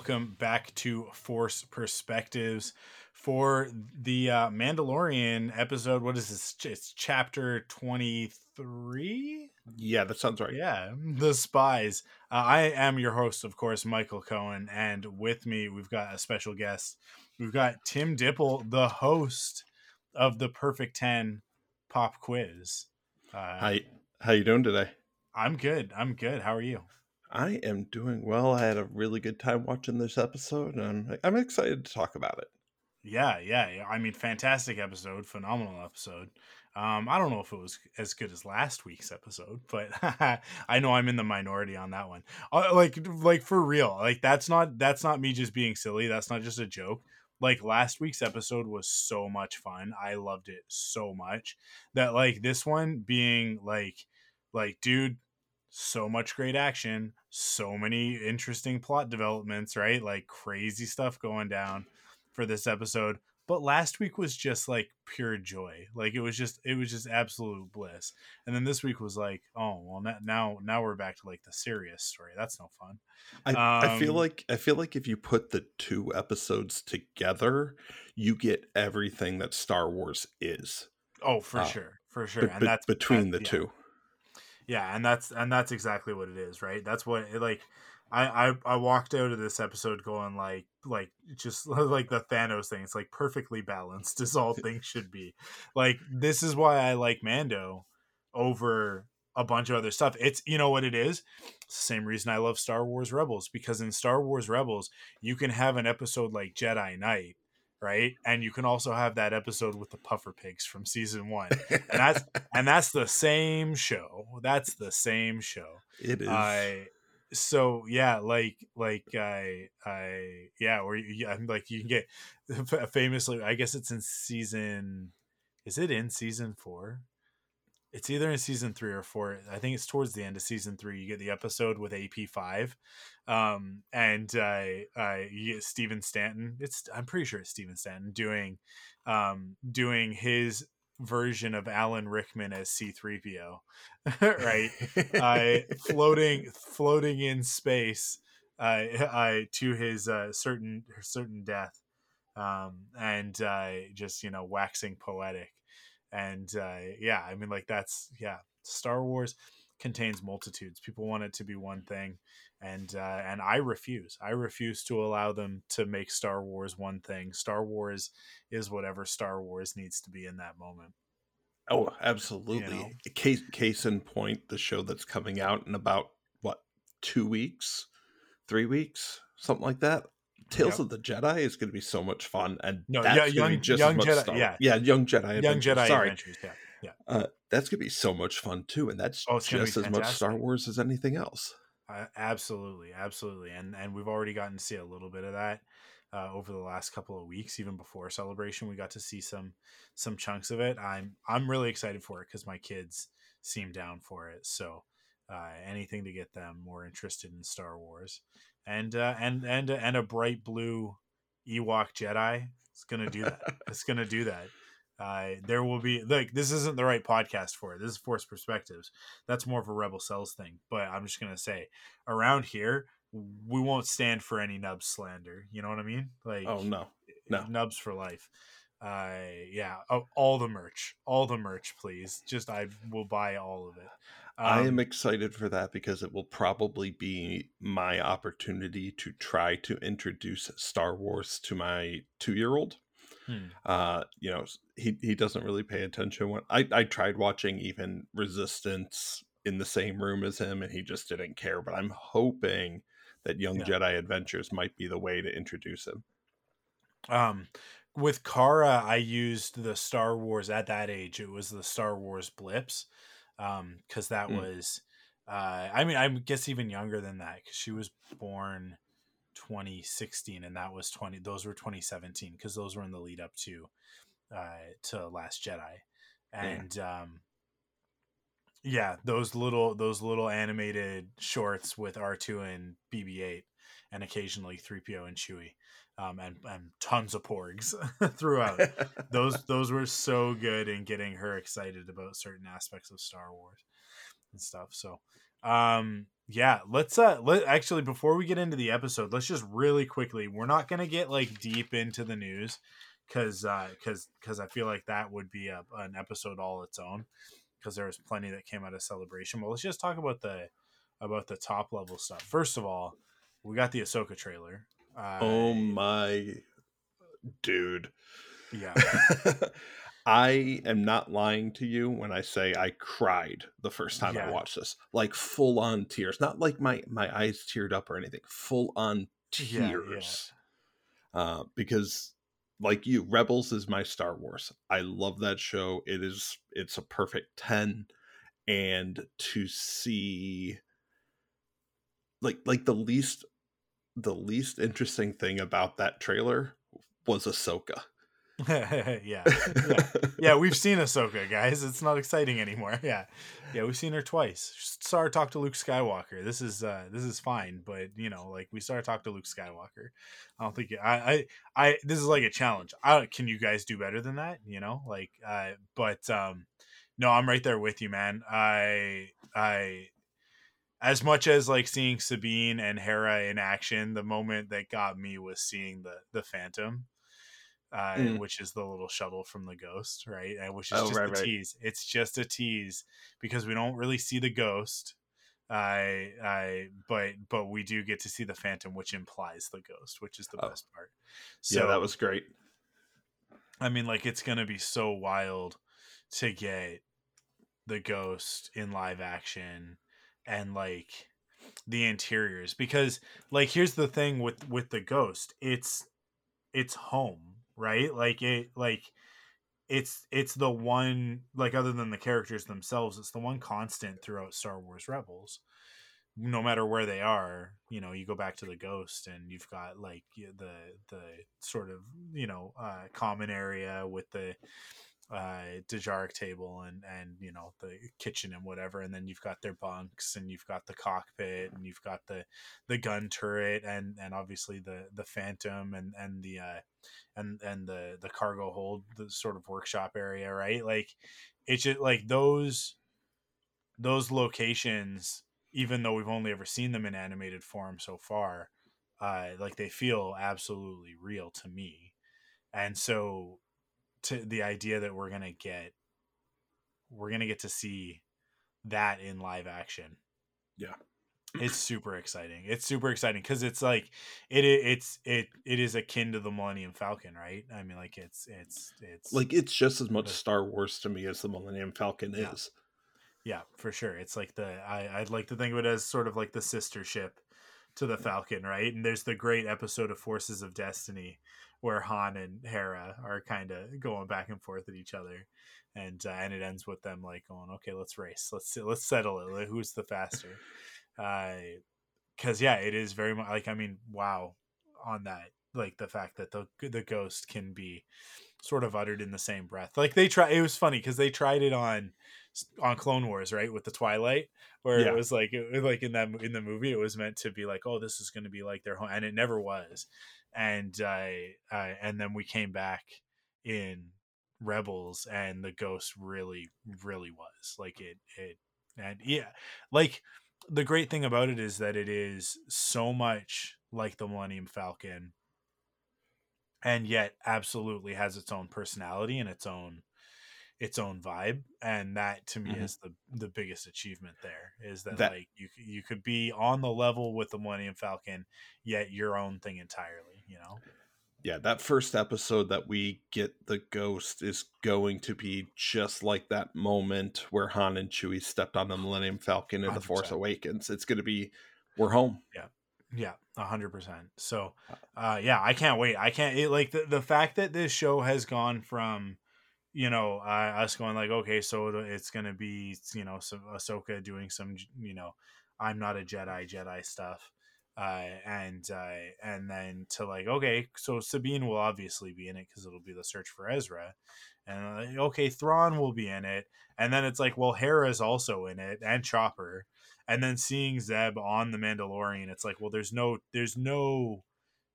Welcome back to Force Perspectives for the uh, Mandalorian episode. What is this? It's chapter 23? Yeah, that sounds right. Yeah, The Spies. Uh, I am your host, of course, Michael Cohen, and with me, we've got a special guest. We've got Tim Dippel, the host of the Perfect 10 pop quiz. Uh, Hi, how you doing today? I'm good. I'm good. How are you? I am doing well. I had a really good time watching this episode, and I'm excited to talk about it. Yeah, yeah. I mean, fantastic episode, phenomenal episode. Um, I don't know if it was as good as last week's episode, but I know I'm in the minority on that one. Uh, like, like for real, like that's not that's not me just being silly. That's not just a joke. Like last week's episode was so much fun. I loved it so much that like this one being like, like, dude, so much great action, so many interesting plot developments, right? Like crazy stuff going down for this episode. But last week was just like pure joy. Like it was just it was just absolute bliss. And then this week was like, oh well now now we're back to like the serious story. That's no fun. I, um, I feel um, like I feel like if you put the two episodes together, you get everything that Star Wars is. Oh, for uh, sure. For sure. and that's between the yeah. two yeah and that's and that's exactly what it is right? That's what it, like I, I i walked out of this episode going like like just like the thanos thing. It's like perfectly balanced as all things should be. Like this is why i like mando over a bunch of other stuff. It's you know what it is? Same reason i love star wars rebels because in star wars rebels you can have an episode like jedi knight right? And you can also have that episode with the puffer pigs from season one, and that's and that's the same show. That's the same show. It is. I so yeah, like like I I yeah, or yeah, like you can get famously. I guess it's in season. Is it in season four? It's either in season three or four. I think it's towards the end of season three. You get the episode with AP five, um, and uh, uh, you get Stephen Stanton. It's I'm pretty sure it's Stephen Stanton doing, um, doing his version of Alan Rickman as C three PO, right? uh, floating floating in space, uh, I to his uh, certain certain death, um, and uh, just you know waxing poetic and uh, yeah i mean like that's yeah star wars contains multitudes. People want it to be one thing and uh, and i refuse. I refuse to allow them to make star wars one thing. Star wars is whatever star wars needs to be in that moment. Oh absolutely. you know? case case in point the show that's coming out in about what two weeks? Three weeks? Something like that Tales yep. of the Jedi is going to be so much fun, and no, that's yeah, young, just young Jedi, Star- yeah, yeah, young Jedi, young Jedi Sorry. adventures, yeah, yeah. Uh, that's going to be so much fun too, and that's oh, just as much Star Wars as anything else. Uh, absolutely, absolutely, and and we've already gotten to see a little bit of that uh, over the last couple of weeks. Even before celebration, we got to see some some chunks of it. I'm I'm really excited for it because my kids seem down for it. So uh, anything to get them more interested in Star Wars and uh, and and and a bright blue Ewok Jedi. It's gonna do that. it's gonna do that. Uh, there will be like this isn't the right podcast for it. This is Force Perspectives. That's more of a Rebel Cells thing. But I'm just gonna say, around here, we won't stand for any Nubs slander. You know what I mean? Like, oh no, no Nubs for life. Uh, yeah, all the merch, all the merch, please. Just I will buy all of it. Um, I am excited for that because it will probably be my opportunity to try to introduce Star Wars to my two year old. Hmm. Uh, you know, he, he doesn't really pay attention when I, I tried watching even Resistance in the same room as him and he just didn't care. But I'm hoping that Young Yeah. Jedi Adventures might be the way to introduce him. Um, with Kara, I used the Star Wars at that age. It was the Star Wars blips, um, because that Mm. was, uh, I mean, I guess even younger than that because she was born 2016, and that was 20. Those were 2017 because those were in the lead up to, uh, to Last Jedi, and um, yeah, those little those little animated shorts with R2 and BB-8, and occasionally 3PO and Chewie um, and and tons of porgs throughout. those those were so good in getting her excited about certain aspects of Star Wars and stuff. So, um, yeah, let's uh, let actually before we get into the episode, let's just really quickly. We're not gonna get like deep into the news because uh, because because I feel like that would be a, an episode all its own because there was plenty that came out of celebration. But let's just talk about the about the top level stuff. First of all, we got the Ahsoka trailer. Uh, oh my dude. Yeah. I am not lying to you when I say I cried the first time I watched this. Like full on tears. Not like my my eyes teared up or anything. Full on Yeah, yeah. tears. Uh because like you Rebels is my Star Wars. I love that show. It is it's a perfect 10 and to see like like the least the least interesting thing about that trailer was Ahsoka. yeah. yeah. Yeah, we've seen Ahsoka, guys. It's not exciting anymore. Yeah. Yeah, we've seen her twice. Saw her talk to Luke Skywalker. This is uh this is fine, but you know, like we saw her talk to Luke Skywalker. I don't think I I I this is like a challenge. I can you guys do better than that, you know? Like uh but um no, I'm right there with you, man. I I as much as like seeing Sabine and Hera in action, the moment that got me was seeing the the Phantom, uh, Mm. which is the little shuttle from the Ghost, right? And which is Oh, just right, a right. tease. It's just a tease because we don't really see the Ghost. I I but but we do get to see the Phantom, which implies the Ghost, which is the Oh. best part. So yeah, that was great. I mean, like it's gonna be so wild to get the ghost in live action and like the interiors because like here's the thing with with the ghost it's it's home right? Like it like it's it's the one like other than the characters themselves it's the one constant throughout star wars rebels. No matter where they are you know you go back to the ghost and you've got like the the sort of you know uh common area with the uh Dejarik table and and you know the kitchen and whatever and then you've got their bunks and you've got the cockpit and you've got the the gun turret and and obviously the the phantom and and the uh and and the the cargo hold the sort of workshop area right? Like it's just like those those locations even though we've only ever seen them in animated form so far uh like they feel absolutely real to me. And so to the idea that we're gonna get we're gonna get to see that in live action Yeah. it's super exciting it's super exciting because it's like it it's it it is akin to the millennium falcon right i mean like it's it's it's Like it's just as much But- Star Wars to me as the Millennium Falcon Yeah. is. yeah for sure it's like the I, i'd like to think of it as sort of like the sister ship to the falcon right? And there's the great episode of forces of destiny where han and hera are kind of going back and forth at each other. And uh, and it ends with them like going okay let's race. Let's let's settle it. Who's the faster? Uh because yeah it is very much like i mean wow on that like the fact that the the ghost can be sort of uttered in the same breath. Like they try it was funny because they tried it on on clone wars right with the twilight where Yeah. it was like it, like in that in the movie it was meant to be like oh this is going to be like their home and it never was. And uh, uh and then we came back in rebels and the ghost really really was. Like it it and yeah like the great thing about it is that it is so much like the millennium falcon and yet absolutely has its own personality and its own its own vibe and that to me Mhm. is the the biggest achievement there is that, That- like you you could be on the level with the millennium falcon yet your own thing entirely you know Yeah, that first episode that we get the ghost is going to be just like that moment where Han and Chewie stepped on the Millennium Falcon in The Force Awakens. It's going to be we're home. Yeah, a hundred percent. So, uh, yeah, I can't wait. I can't it, like the the fact that this show has gone from, you know, uh, us going like, okay, so it's gonna be, you know, some Ahsoka doing some, you know, I'm not a Jedi, Jedi stuff, uh, and uh, and then to like, okay, so Sabine will obviously be in it because it'll be the search for Ezra, and uh, okay, Thrawn will be in it, and then it's like, well, Hera's also in it, and Chopper and then seeing Zeb on the Mandalorian, it's like, well, there's no, there's no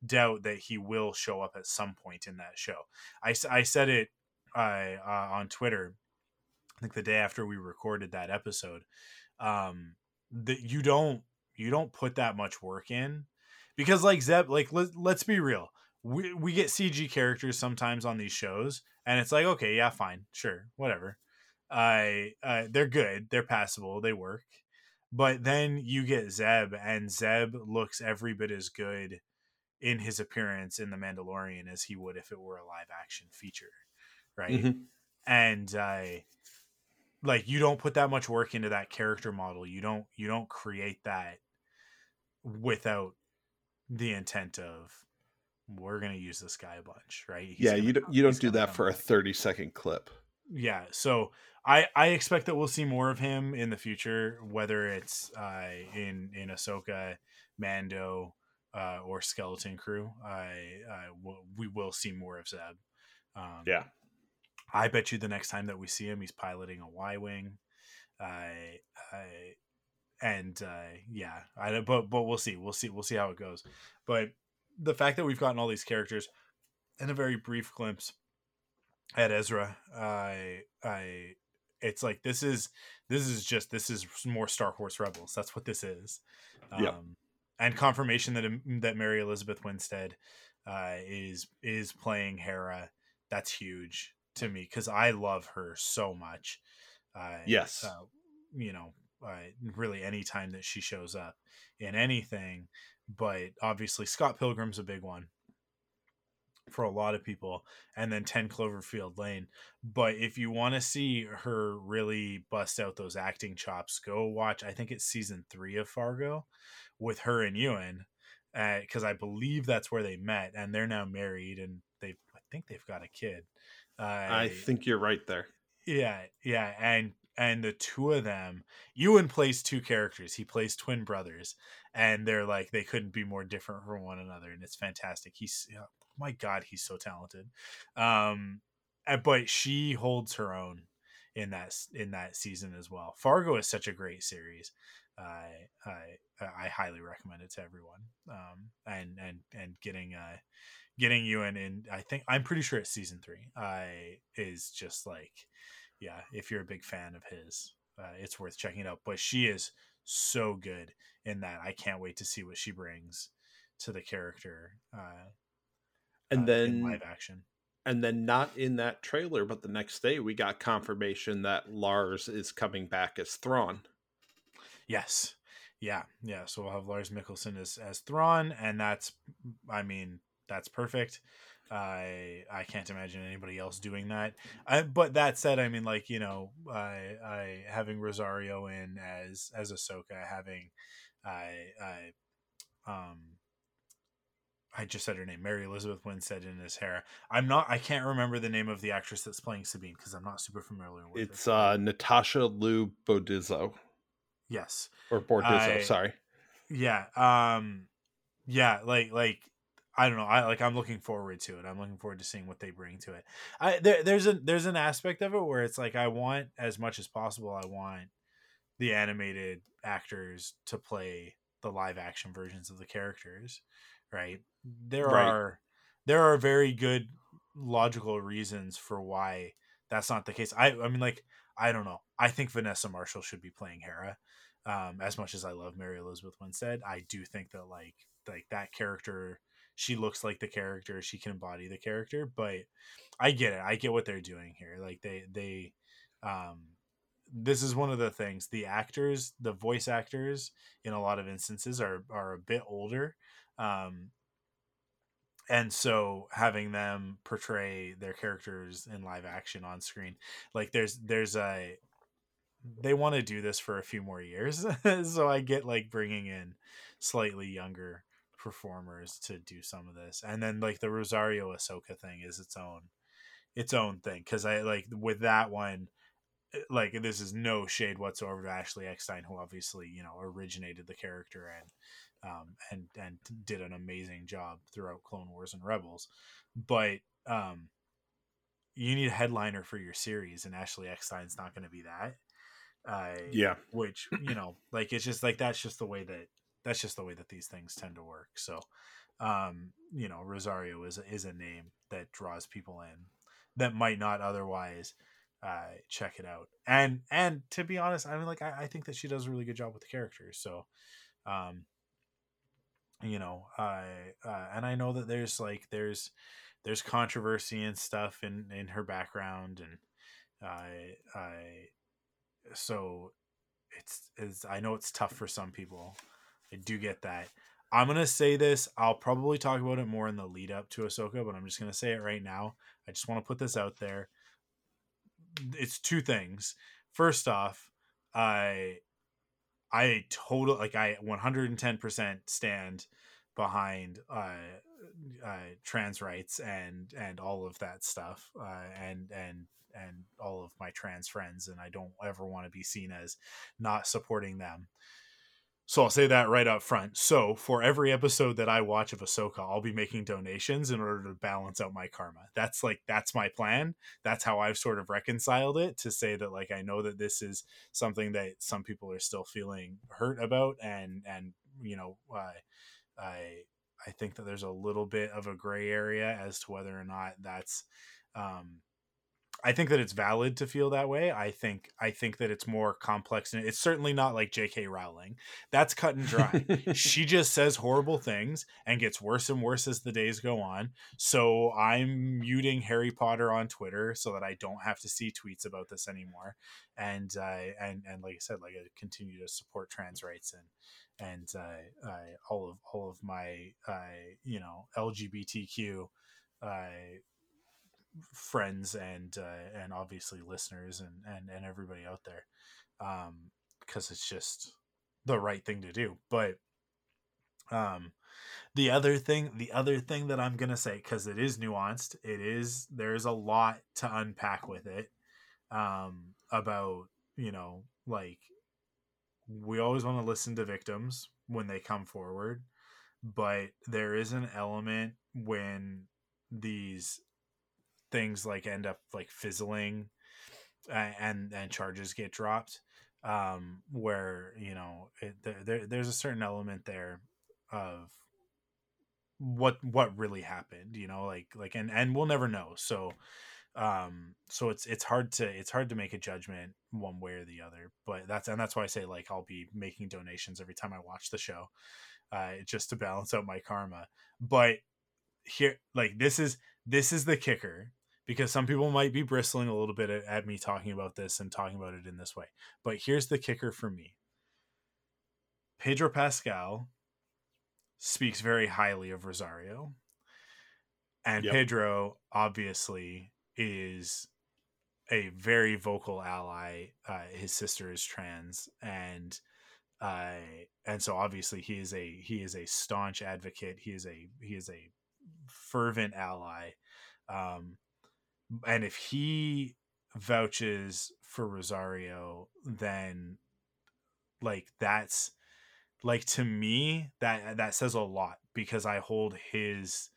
doubt that he will show up at some point in that show. I, I said it uh, uh, on Twitter, I think the day after we recorded that episode, um, that you don't, you don't put that much work in because like Zeb, like let, let's be real. We, we get CG characters sometimes on these shows and it's like, okay, yeah, fine, sure, whatever. I, uh, they're good. They're passable. They work but then you get Zeb, and Zeb looks every bit as good in his appearance in The Mandalorian as he would if it were a live action feature, right? Mm-hmm. And uh, like you don't put that much work into that character model. You don't you don't create that without the intent of we're gonna use this guy a bunch, right? He's yeah, you don't you don't do that for a thirty second clip. Yeah, so I I expect that we'll see more of him in the future, whether it's uh, in in Ahsoka, Mando, uh, or Skeleton Crew. I, I w- we will see more of Zeb. Um, yeah, I bet you the next time that we see him, he's piloting a Y wing. I I and uh, yeah, I but but we'll see, we'll see, we'll see how it goes. But the fact that we've gotten all these characters in a very brief glimpse at Ezra, I I it's like this is this is just this is more Star Wars Rebels. That's what this is. Um, yeah. And confirmation that that Mary Elizabeth Winstead uh, is is playing Hera. That's huge to me because I love her so much. Uh, yes. Uh, you know, uh, really anytime that she shows up in anything, but obviously Scott Pilgrim's a big one for a lot of people and then 10 cloverfield lane but if you want to see her really bust out those acting chops go watch i think it's season three of fargo with her and ewan because uh, i believe that's where they met and they're now married and they i think they've got a kid. Uh, i think you're right there. Yeah yeah and and the two of them ewan plays two characters he plays twin brothers and they're like they couldn't be more different from one another and it's fantastic he's my god he's so talented. Um but she holds her own in that in that season as well. Fargo is such a great series. I i i highly recommend it to everyone. Um and and and getting uh getting you in in i think i'm pretty sure it's season three. I is just like yeah if you're a big fan of his uh, it's worth checking out. But she is so good in that. I can't wait to see what she brings to the character uh, and uh, then live action. and then not in that trailer but the next day we got confirmation that lars is coming back as thrawn. Yes. Yeah yeah so we'll have lars mikkelsen as as thrawn and that's i mean that's perfect. I i can't imagine anybody else doing that. I, but that said i mean like you know i i having rosario in as as ahsoka having i i um I just said her name, Mary Elizabeth Winstead in his hair. I'm not. I can't remember the name of the actress that's playing Sabine because I'm not super familiar with. It's uh, Natasha Liu Bordizzo. Yes. Or Bordizzo. I, sorry. Yeah. Um. Yeah. Like. Like. I don't know. I like. I'm looking forward to it. I'm looking forward to seeing what they bring to it. I there, there's a there's an aspect of it where it's like I want as much as possible. I want the animated actors to play the live action versions of the characters right? There right. are there are very good logical reasons for why that's not the case. I i mean like i don't know. I think vanessa marshall should be playing hera um as much as i love mary elizabeth winstead. I do think that like like that character she looks like the character she can embody the character but i get it. I get what they're doing here. Like they they um this is one of the things. The actors the voice actors in a lot of instances are are a bit older um, and so having them portray their characters in live action on screen, like there's there's a they want to do this for a few more years, so I get like bringing in slightly younger performers to do some of this, and then like the Rosario Ahsoka thing is its own its own thing because I like with that one eh, like this is no shade whatsoever to Ashley Eckstein, who obviously you know originated the character and um, and and did an amazing job throughout Clone Wars and Rebels, but um, you need a headliner for your series, and Ashley Eckstein's not going to be that. Uh, yeah, which you know, like it's just like that's just the way that that's just the way that these things tend to work. So, um, you know, Rosario is is a name that draws people in that might not otherwise uh, check it out. And and to be honest, I mean, like I, I think that she does a really good job with the characters. So, um, you know, I uh, and I know that there's like there's there's controversy and stuff in in her background, and I I so it's is I know it's tough for some people. I do get that. I'm gonna say this. I'll probably talk about it more in the lead up to Ahsoka, but I'm just gonna say it right now. I just want to put this out there. It's two things. First off, I I total like I 110% stand behind uh, uh, trans rights and and all of that stuff uh, and and and all of my trans friends and I don't ever want to be seen as not supporting them. So I'll say that right up front. So for every episode that I watch of Ahsoka, I'll be making donations in order to balance out my karma. That's like that's my plan. That's how I've sort of reconciled it to say that like I know that this is something that some people are still feeling hurt about, and and you know I I I think that there's a little bit of a gray area as to whether or not that's um, I think that it's valid to feel that way. I think I think that it's more complex and it's certainly not like J.K. Rowling. That's cut and dry. she just says horrible things and gets worse and worse as the days go on. So I'm muting Harry Potter on Twitter so that I don't have to see tweets about this anymore. And uh, and and like I said, like I continue to support trans rights and and uh, uh, all of all of my uh, you know LGBTQ uh, friends and uh, and obviously listeners and and and everybody out there um because it's just the right thing to do. But um the other thing the other thing that i'm gonna say because it is nuanced it is there's a lot to unpack with it um about you know like we always want to listen to victims when they come forward but there is an element when these things like end up like fizzling and and charges get dropped um where you know it, there, there's a certain element there of what what really happened you know like like and and we'll never know. So um so it's it's hard to it's hard to make a judgment one way or the other but that's and that's why i say like i'll be making donations every time i watch the show uh just to balance out my karma. But here like this is this is the kicker because some people might be bristling a little bit at, at, me talking about this and talking about it in this way. But here's the kicker for me Pedro Pascal speaks very highly of Rosario. And yep. Pedro obviously is a very vocal ally. Uh, his sister is trans, and uh, and so obviously he is a he is a staunch advocate. He is a he is a fervent ally. Um, and if he vouches for Rosario, then like that's like to me that that says a lot because I hold his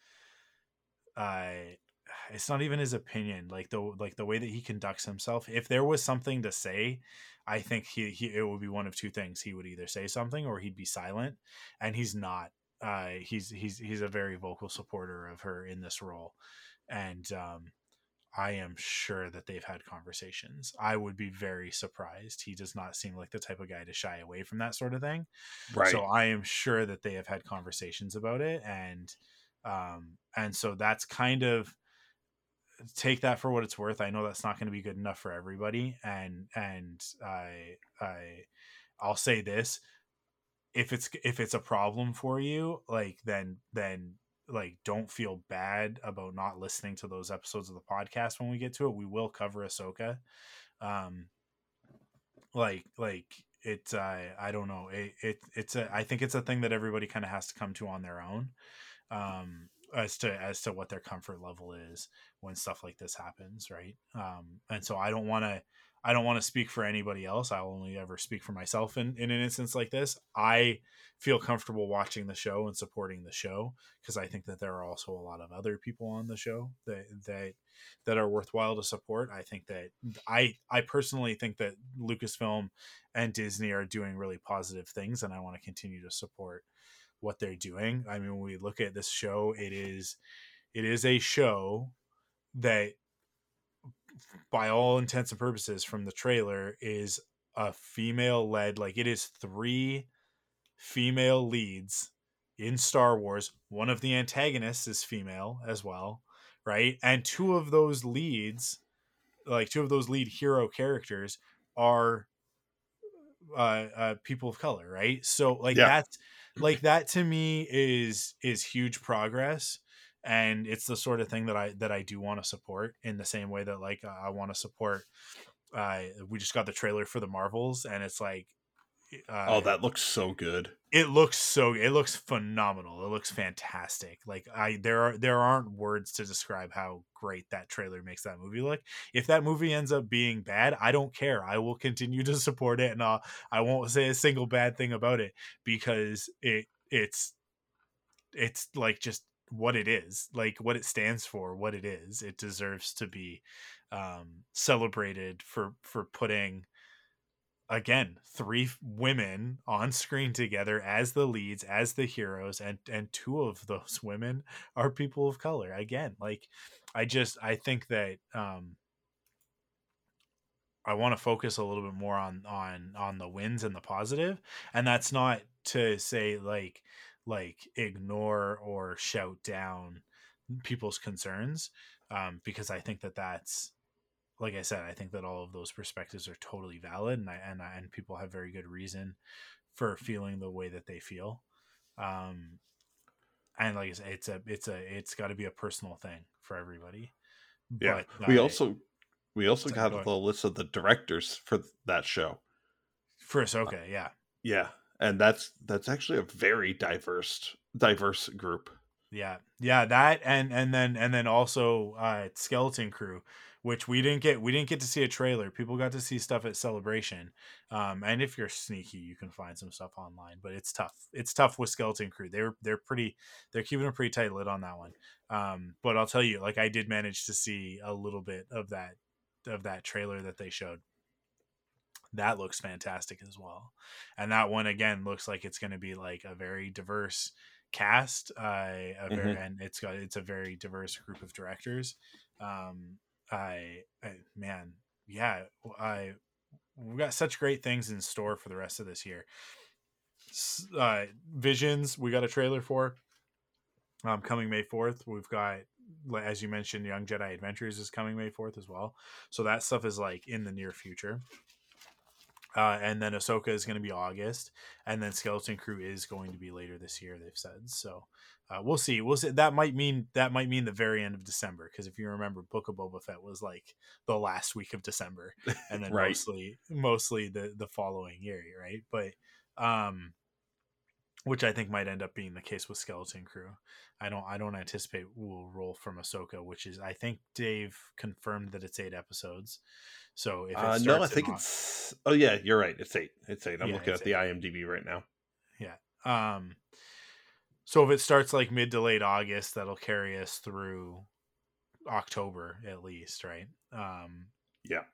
uh it's not even his opinion like the like the way that he conducts himself if there was something to say i think he, he it would be one of two things he would either say something or he'd be silent and he's not uh he's he's he's a very vocal supporter of her in this role and um I am sure that they've had conversations. I would be very surprised. He does not seem like the type of guy to shy away from that sort of thing. Right. So I am sure that they have had conversations about it and um and so that's kind of take that for what it's worth. I know that's not going to be good enough for everybody and and I I I'll say this if it's if it's a problem for you like then then like don't feel bad about not listening to those episodes of the podcast when we get to it. We will cover Ahsoka. Um like like it's uh, I don't know it, it it's a I think it's a thing that everybody kind of has to come to on their own um as to as to what their comfort level is when stuff like this happens right um and so I don't want to I don't want to speak for anybody else. I'll only ever speak for myself in, in an instance like this. I feel comfortable watching the show and supporting the show because I think that there are also a lot of other people on the show that that that are worthwhile to support. I think that I I personally think that Lucasfilm and Disney are doing really positive things and I want to continue to support what they're doing. I mean, when we look at this show, it is it is a show that by all intents and purposes from the trailer is a female led like it is three female leads in Star Wars. One of the antagonists is female as well, right? And two of those leads, like two of those lead hero characters, are uh, uh people of color, right? So like yeah. that's like that to me is is huge progress and it's the sort of thing that I that I do want to support in the same way that like I want to support. Uh, we just got the trailer for the Marvels, and it's like, uh, oh, that looks so good. It looks so. It looks phenomenal. It looks fantastic. Like I, there are there aren't words to describe how great that trailer makes that movie look. If that movie ends up being bad, I don't care. I will continue to support it, and I'll, I won't say a single bad thing about it because it it's it's like just what it is, like what it stands for, what it is. It deserves to be um, celebrated for for putting again three women on screen together as the leads as the heroes and and two of those women are people of color again like i just i think that um i want to focus a little bit more on on on the wins and the positive and that's not to say like like ignore or shout down people's concerns um, because I think that that's like I said, I think that all of those perspectives are totally valid, and I, and I, and people have very good reason for feeling the way that they feel. Um, and like I said, it's a it's a it's got to be a personal thing for everybody. Yeah, but, we uh, also we also got the list of the directors for that show. For Ahsoka, yeah, yeah, and that's that's actually a very diverse diverse group. Yeah yeah that and and then and then also uh skeleton crew which we didn't get we didn't get to see a trailer. People got to see stuff at celebration. Um and if you're sneaky you can find some stuff online but it's tough it's tough with skeleton crew. They're they're pretty they're keeping a pretty tight lid on that one. Um but i'll tell you like i did manage to see a little bit of that of that trailer that they showed that looks fantastic as well. And that one again looks like it's going to be like a very diverse cast. Uh, a mm-hmm. and it's got it's a very diverse group of directors. Um, I, I man, yeah, I we've got such great things in store for the rest of this year. Uh, Visions, we got a trailer for. Um, coming May fourth, we've got as you mentioned, Young Jedi Adventures is coming May fourth as well. So that stuff is like in the near future. Uh, and then Ahsoka is going to be August, and then Skeleton Crew is going to be later this year. They've said so. Uh, we'll see. We'll see. That might mean that might mean the very end of December because if you remember, Book of Boba Fett was like the last week of December, and then right. mostly mostly the the following year, right? But um, which I think might end up being the case with Skeleton Crew. I don't I don't anticipate we'll roll from Ahsoka, which is I think Dave confirmed that it's eight episodes. So if uh, no, I think it's oh yeah, you're right. It's eight. It's eight. I'm yeah, looking at the IMDb right now. Yeah. Um. So if it starts like mid to late August, that'll carry us through October at least, right? Um. Yeah.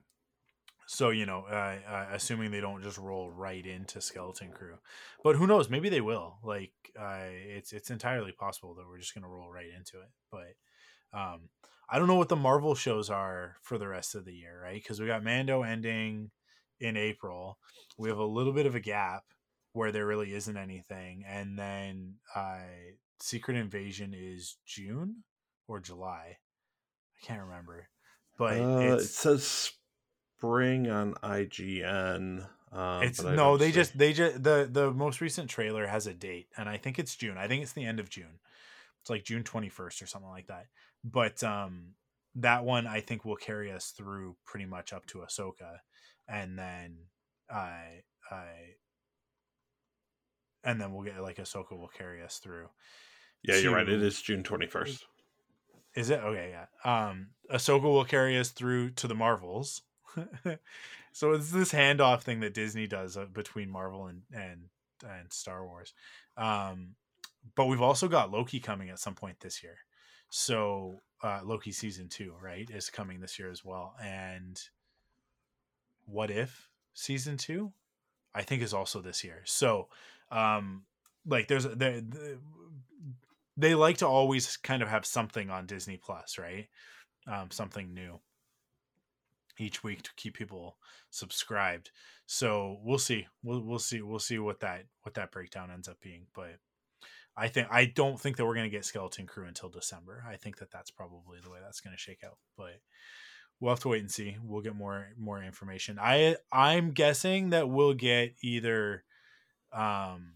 So you know, uh, uh, assuming they don't just roll right into Skeleton Crew, but who knows? Maybe they will. Like, uh, it's it's entirely possible that we're just gonna roll right into it. But um, I don't know what the Marvel shows are for the rest of the year, right? Because we got Mando ending in April. We have a little bit of a gap where there really isn't anything, and then uh, Secret Invasion is June or July. I can't remember, but uh, it says spring on IGN. Um, it's no, they just they just the the most recent trailer has a date, and I think it's June. I think it's the end of June. It's like June twenty first or something like that but um that one I think will carry us through pretty much up to Ahsoka, and then I I and then we'll get like Ahsoka will carry us through. Yeah, you're right. It is June 21st. Is it okay? Yeah. Um, Ahsoka will carry us through to the Marvels. So it's this handoff thing that Disney does uh, between Marvel and and and Star Wars. Um, but we've also got Loki coming at some point this year. So uh, Loki season two, right, is coming this year as well. And what if season two, I think, is also this year. So, um, like, there's there, they like to always kind of have something on Disney Plus, right? Um, something new each week to keep people subscribed. So we'll see. We'll we'll see. We'll see what that what that breakdown ends up being. But I think I don't think that we're going to get Skeleton Crew until December. I think that that's probably the way that's going to shake out. But we'll have to wait and see. We'll get more more information. I I'm guessing that we'll get either um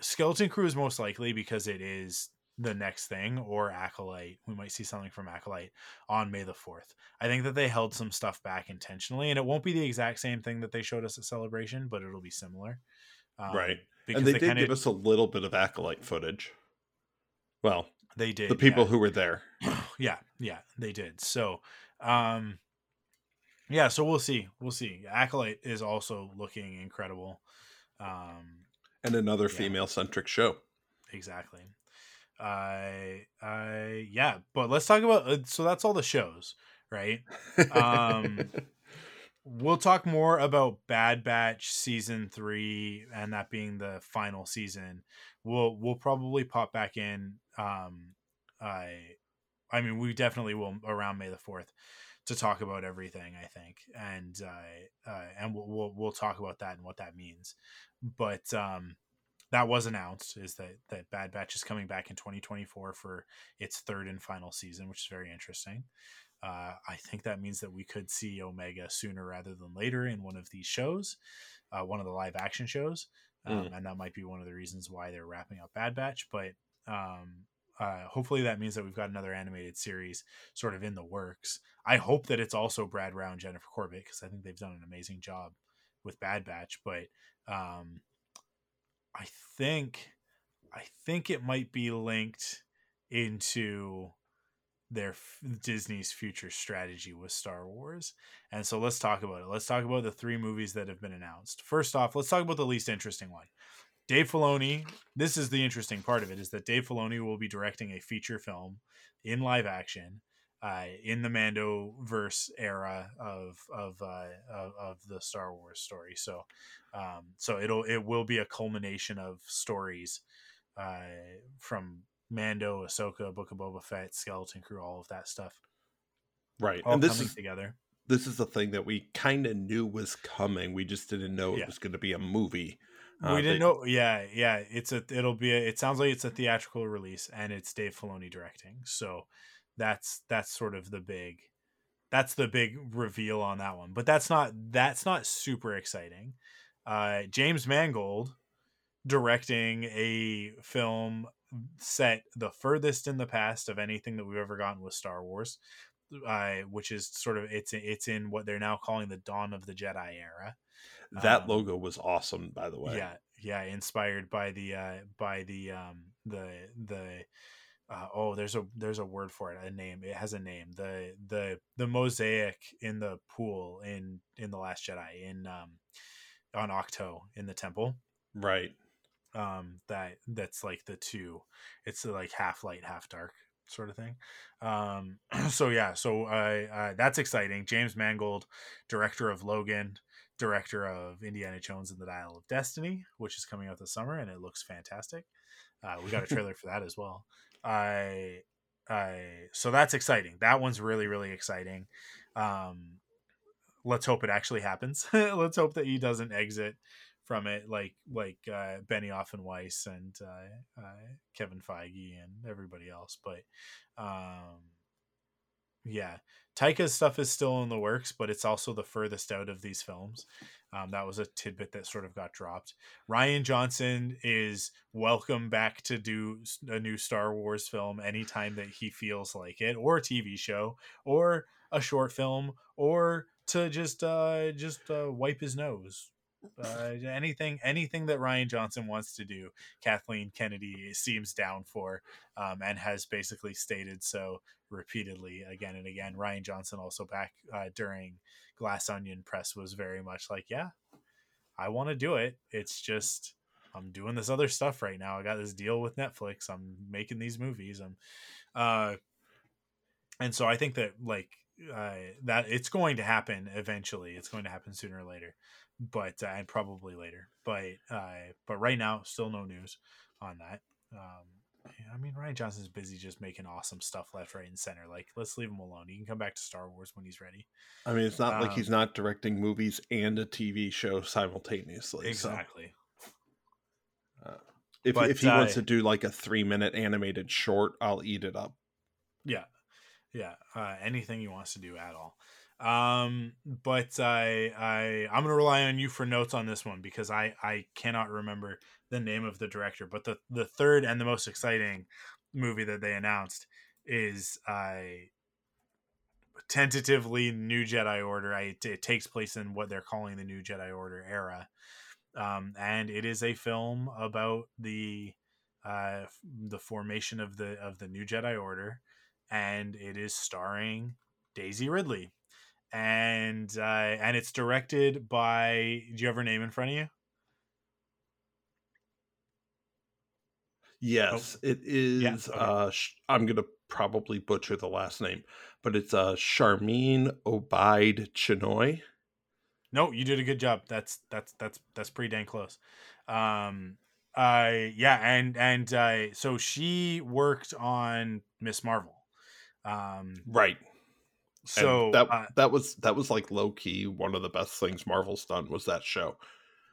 Skeleton Crew is most likely because it is the next thing or Acolyte. We might see something from Acolyte on May the 4th. I think that they held some stuff back intentionally and it won't be the exact same thing that they showed us at Celebration, but it'll be similar. Um, right. And they, they did kinda... give us a little bit of Acolyte footage. Well, they did. The people yeah. who were there. yeah, yeah, they did. So, um yeah, so we'll see. We'll see. Acolyte is also looking incredible. Um and another yeah. female centric show. Exactly. I, uh, I, yeah, but let's talk about. Uh, so that's all the shows, right? Um, we'll talk more about Bad Batch season three, and that being the final season. We'll we'll probably pop back in. Um, I, I mean, we definitely will around May the fourth to talk about everything. I think, and uh, uh and we'll, we'll we'll talk about that and what that means but um, that was announced is that that Bad Batch is coming back in 2024 for its third and final season, which is very interesting. Uh, I think that means that we could see Omega sooner rather than later in one of these shows, uh, one of the live action shows, um, mm. and that might be one of the reasons why they're wrapping up Bad Batch. But um, uh, hopefully that means that we've got another animated series sort of in the works. I hope that it's also Brad Rau, Jennifer Corbett, because I think they've done an amazing job with Bad Batch. But um, I think I think it might be linked into their Disney's future strategy with Star Wars. And so let's talk about it. Let's talk about the three movies that have been announced. First off, let's talk about the least interesting one. Dave Filoni, this is the interesting part of it is that Dave Filoni will be directing a feature film in live action uh, in the Mando verse era of of, uh, of, of the Star Wars story. So, um, so it'll it will be a culmination of stories uh, from Mando, Ahsoka, Book of Boba Fett, Skeleton Crew, all of that stuff. Right, all and this is together. This is the thing that we kind of knew was coming. We just didn't know yeah. it was going to be a movie. Uh, we didn't they, know. Yeah, yeah. It's a. It'll be. A, it sounds like it's a theatrical release, and it's Dave Filoni directing. So that's that's sort of the big that's the big reveal on that one but that's not that's not super exciting. Uh james mangold directing a film set the furthest in the past of anything that we've ever gotten with star wars uh, which is sort of it's it's in what they're now calling the dawn of the jedi era. That um, logo was awesome by the way. yeah yeah inspired by the uh by the um the the uh, oh there's a there's a word for it a name it has a name the the the mosaic in the pool in in the last jedi in um on Ahch-To in the temple. Right. Um that that's like the two it's like half light half dark sort of thing. Um so yeah so uh, uh that's exciting. James mangold director of logan director of indiana jones and the dial of destiny which is coming out this summer and it looks fantastic. Uh, we got a trailer for that as well I I so that's exciting. That one's really really exciting. Um let's hope it actually happens. let's hope that he doesn't exit from it like like uh, Benioff and Weiss and uh, uh, Kevin Feige and everybody else. But um, yeah, Taika's stuff is still in the works, but it's also the furthest out of these films. Um, that was a tidbit that sort of got dropped. Rian Johnson is welcome back to do a new Star Wars film anytime that he feels like it, or a TV show, or a short film, or to just uh just uh, wipe his nose anything anything that Rian Johnson wants to do, Kathleen Kennedy seems down for, um, and has basically stated so repeatedly again and again. Rian Johnson also back uh, during Glass Onion press was very much like, yeah, I want to do it. It's just I'm doing this other stuff right now. I got this deal with Netflix. I'm making these movies. I'm, uh, and so I think that like uh, that it's going to happen eventually. It's going to happen sooner or later but uh, and probably later. But uh, but right now, still no news on that. Um, I mean, Rian Johnson's busy just making awesome stuff left, right, and center. Like, let's leave him alone. He can come back to Star Wars when he's ready. I mean, it's not um, like he's not directing movies and a TV show simultaneously. Exactly. So. Uh, if but, if he uh, wants to do like a three minute animated short, I'll eat it up. Yeah, yeah. Uh, anything he wants to do at all. Um, but I I I'm gonna rely on you for notes on this one because I I cannot remember the name of the director. But the the third and the most exciting movie that they announced is I uh, tentatively New Jedi Order. I it takes place in what they're calling the New Jedi Order era, um, and it is a film about the uh the formation of the of the New Jedi Order, and it is starring Daisy Ridley and uh, and it's directed by. Do you have her name in front of you? Yes, oh. it is. Yeah, okay. uh, I'm gonna probably butcher the last name, but it's uh, Sharmeen Obaid Chinoy. No, you did a good job. That's that's that's that's pretty dang close. Um, uh, yeah, and and uh, so she worked on Miss Marvel. Um, right so and that uh, that was that was like low key one of the best things Marvel's done was that show.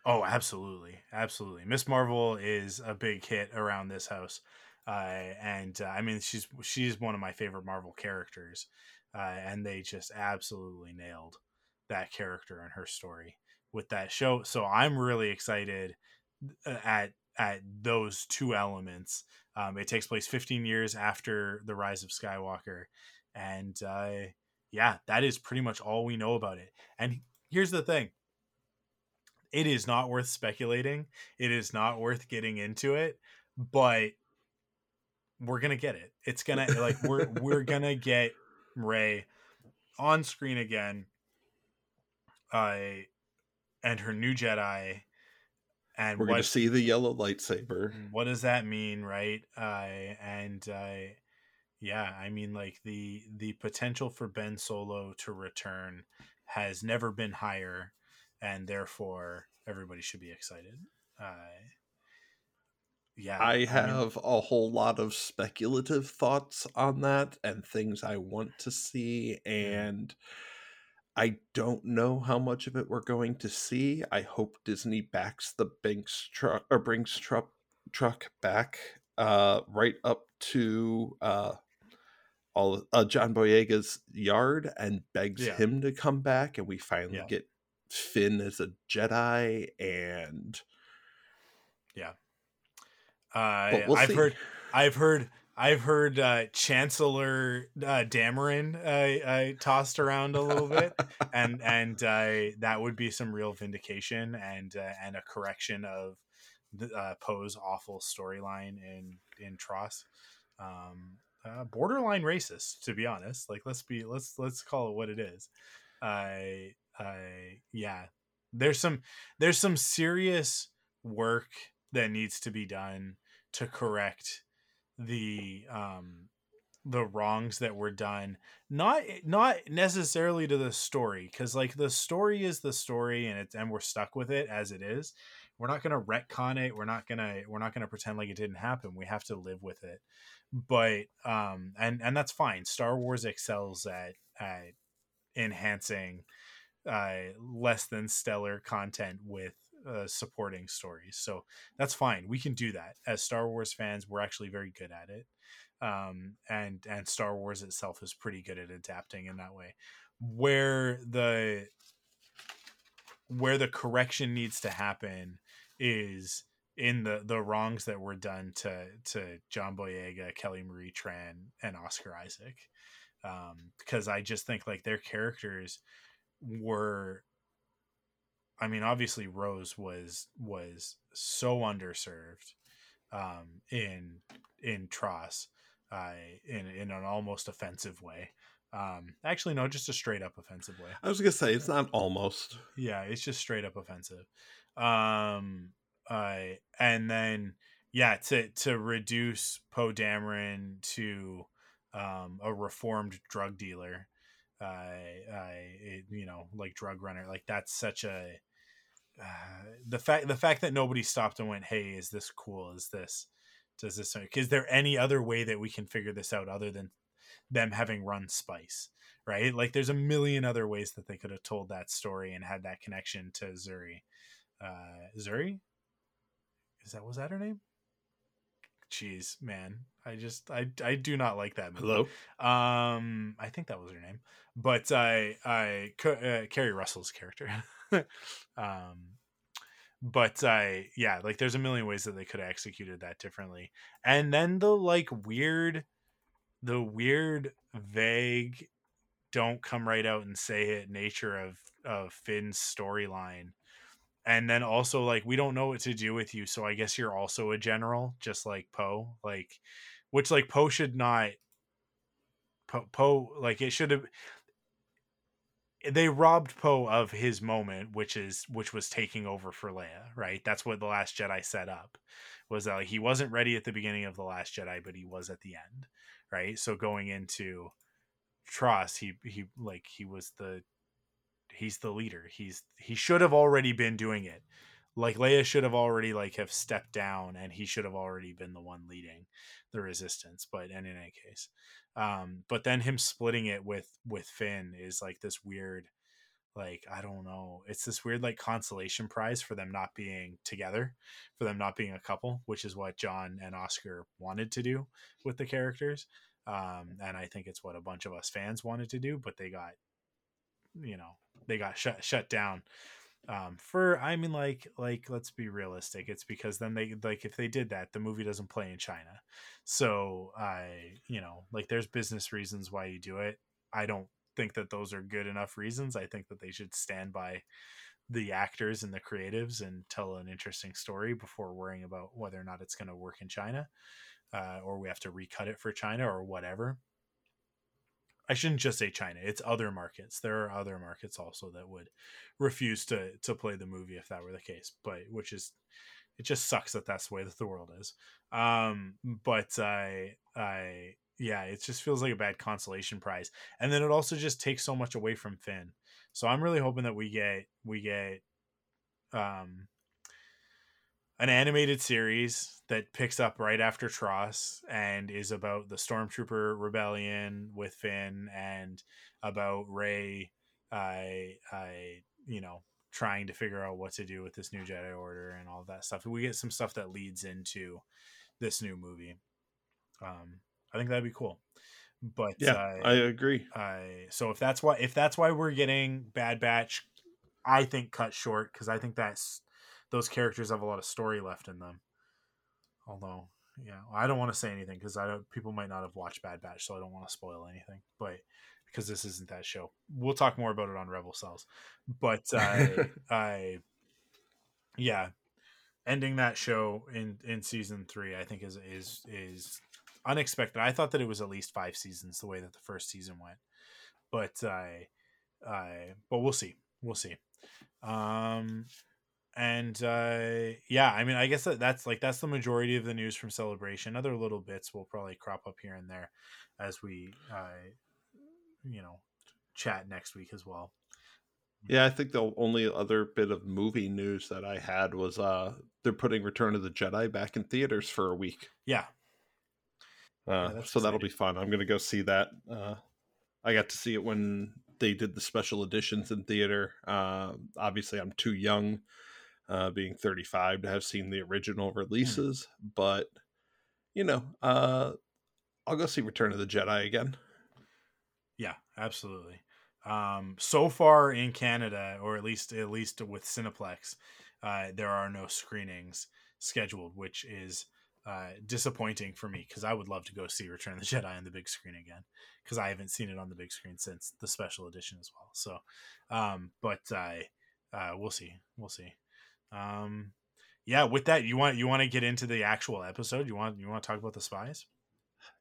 Oh, absolutely, absolutely. Miss Marvel is a big hit around this house, uh, and uh, I mean she's she's one of my favorite Marvel characters, uh, and they just absolutely nailed that character and her story with that show. So I'm really excited uh, at at those two elements. Um, it takes place 15 years after the rise of Skywalker, and uh, yeah, that is pretty much all we know about it. And here's the thing it is not worth speculating, it is not worth getting into it, but we're gonna get it. It's gonna like we're we're gonna get Rey on screen again. Uh, and her new Jedi. And we're what, gonna see the yellow lightsaber. What does that mean, right? Uh, and uh, yeah, I mean like the the potential for Ben Solo to return has never been higher and therefore everybody should be excited. Uh yeah. I have I mean, a whole lot of speculative thoughts on that and things I want to see and I don't know how much of it we're going to see. I hope Disney backs the Binks truck or brings truck truck back uh right up to uh all uh, John Boyega's yard and begs yeah. him to come back, and we finally yeah. get Finn as a Jedi, and yeah, uh, we'll I've see. heard, I've heard, I've heard uh, Chancellor uh, Dameron uh, uh, tossed around a little bit, and and uh, that would be some real vindication and uh, and a correction of the uh, Poe's awful storyline in in TROS. Um, uh, borderline racist to be honest like let's be let's let's call it what it is. I i yeah there's some there's some serious work that needs to be done to correct the um the wrongs that were done not not necessarily to the story because like the story is the story and it's and we're stuck with it as it is. We're not going to retcon it. We're not going to we're not going to pretend like it didn't happen. We have to live with it but um and and that's fine. Star wars excels at at enhancing uh less than stellar content with uh, supporting stories. So that's fine. We can do that. As star wars fans we're actually very good at it. Um and and star wars itself is pretty good at adapting in that way. Where the where the correction needs to happen is in the the wrongs that were done to to John Boyega, Kelly Marie Tran, and Oscar Isaac. Um, because I just think like their characters were I mean, obviously Rose was was so underserved um, in in TROS uh, in in an almost offensive way. Um, actually, no, just a straight up offensive way. I was gonna say it's not almost. Yeah, it's just straight up offensive. Um, uh, and then yeah, to to reduce Poe Dameron to um, a reformed drug dealer, uh, uh, it, you know, like drug runner, like that's such a uh, the fact the fact that nobody stopped and went, "Hey, is this cool? Is this does this? Is there any other way that we can figure this out other than them having run Spice?" Right? Like, there's a million other ways that they could have told that story and had that connection to Zuri. Uh, Zuri, is that was that her name? Jeez, man, I just I I do not like that movie. Hello. Um, I think that was her name, but I I uh, Keri Russell's character. um, but I yeah, like there's a million ways that they could have executed that differently, and then the like weird, the weird vague, don't come right out and say it nature of of Finn's storyline and then also like we don't know what to do with you so i guess you're also a general just like poe like which like poe should not poe, poe like it should have they robbed poe of his moment which is which was taking over for leia right? That's what the last jedi set up was that like he wasn't ready at the beginning of the last jedi but he was at the end right? So going into TROS he he like he was the he's the leader. He's he should have already been doing it. Like Leia should have already like have stepped down and he should have already been the one leading the resistance. But in any case. Um, but then him splitting it with with Finn is like this weird like I don't know. It's this weird like consolation prize for them not being together, for them not being a couple, which is what John and Oscar wanted to do with the characters. Um, and I think it's what a bunch of us fans wanted to do, but they got you know they got shut shut down. Um for i mean like like let's be realistic it's because then they like if they did that the movie doesn't play in china. So i you know like there's business reasons why you do it. I don't think that those are good enough reasons. I think that they should stand by the actors and the creatives and tell an interesting story before worrying about whether or not it's going to work in china uh, or we have to recut it for china or whatever I shouldn't just say China. It's other markets. There are other markets also that would refuse to to play the movie if that were the case. But which is it just sucks that that's the way that the world is. Um, but I I yeah, it just feels like a bad consolation prize. And then it also just takes so much away from Finn. So I'm really hoping that we get we get um an animated series that picks up right after TROS and is about the Stormtrooper rebellion with Finn and about Rey I I you know trying to figure out what to do with this new Jedi Order and all that stuff. We get some stuff that leads into this new movie. Um I think that'd be cool. But yeah, I, I agree. I so if that's why if that's why we're getting Bad Batch, I think cut short because I think that's those characters have a lot of story left in them. Although, yeah, I don't want to say anything because I don't. People might not have watched Bad Batch, so I don't want to spoil anything. But because this isn't that show, we'll talk more about it on Rebel Cells. But I, I, yeah, ending that show in in season three, I think is is is unexpected. I thought that it was at least five seasons the way that the first season went, but I, I, but we'll see, we'll see. Um, and uh yeah i mean i guess that that's like that's the majority of the news from celebration. Other little bits will probably crop up here and there as we uh you know chat next week as well. Yeah i think the only other bit of movie news that i had was uh they're putting return of the jedi back in theaters for a week. Yeah, uh, yeah so that'll be fun. I'm gonna go see that uh i got to see it when they did the special editions in theater. Uh obviously i'm too young uh, being 35 to have seen the original hmm. releases, mm. but you know, uh, I'll go see Return of the Jedi again. Yeah, absolutely. Um, so far in Canada, or at least at least with Cineplex, uh, there are no screenings scheduled, which is uh, disappointing for me because I would love to go see Return of the Jedi on the big screen again because I haven't seen it on the big screen since the special edition as well. So, um, but I, uh, we'll see, we'll see. Um, yeah, with that, you want you want to get into the actual episode? You want you want to talk about the spies?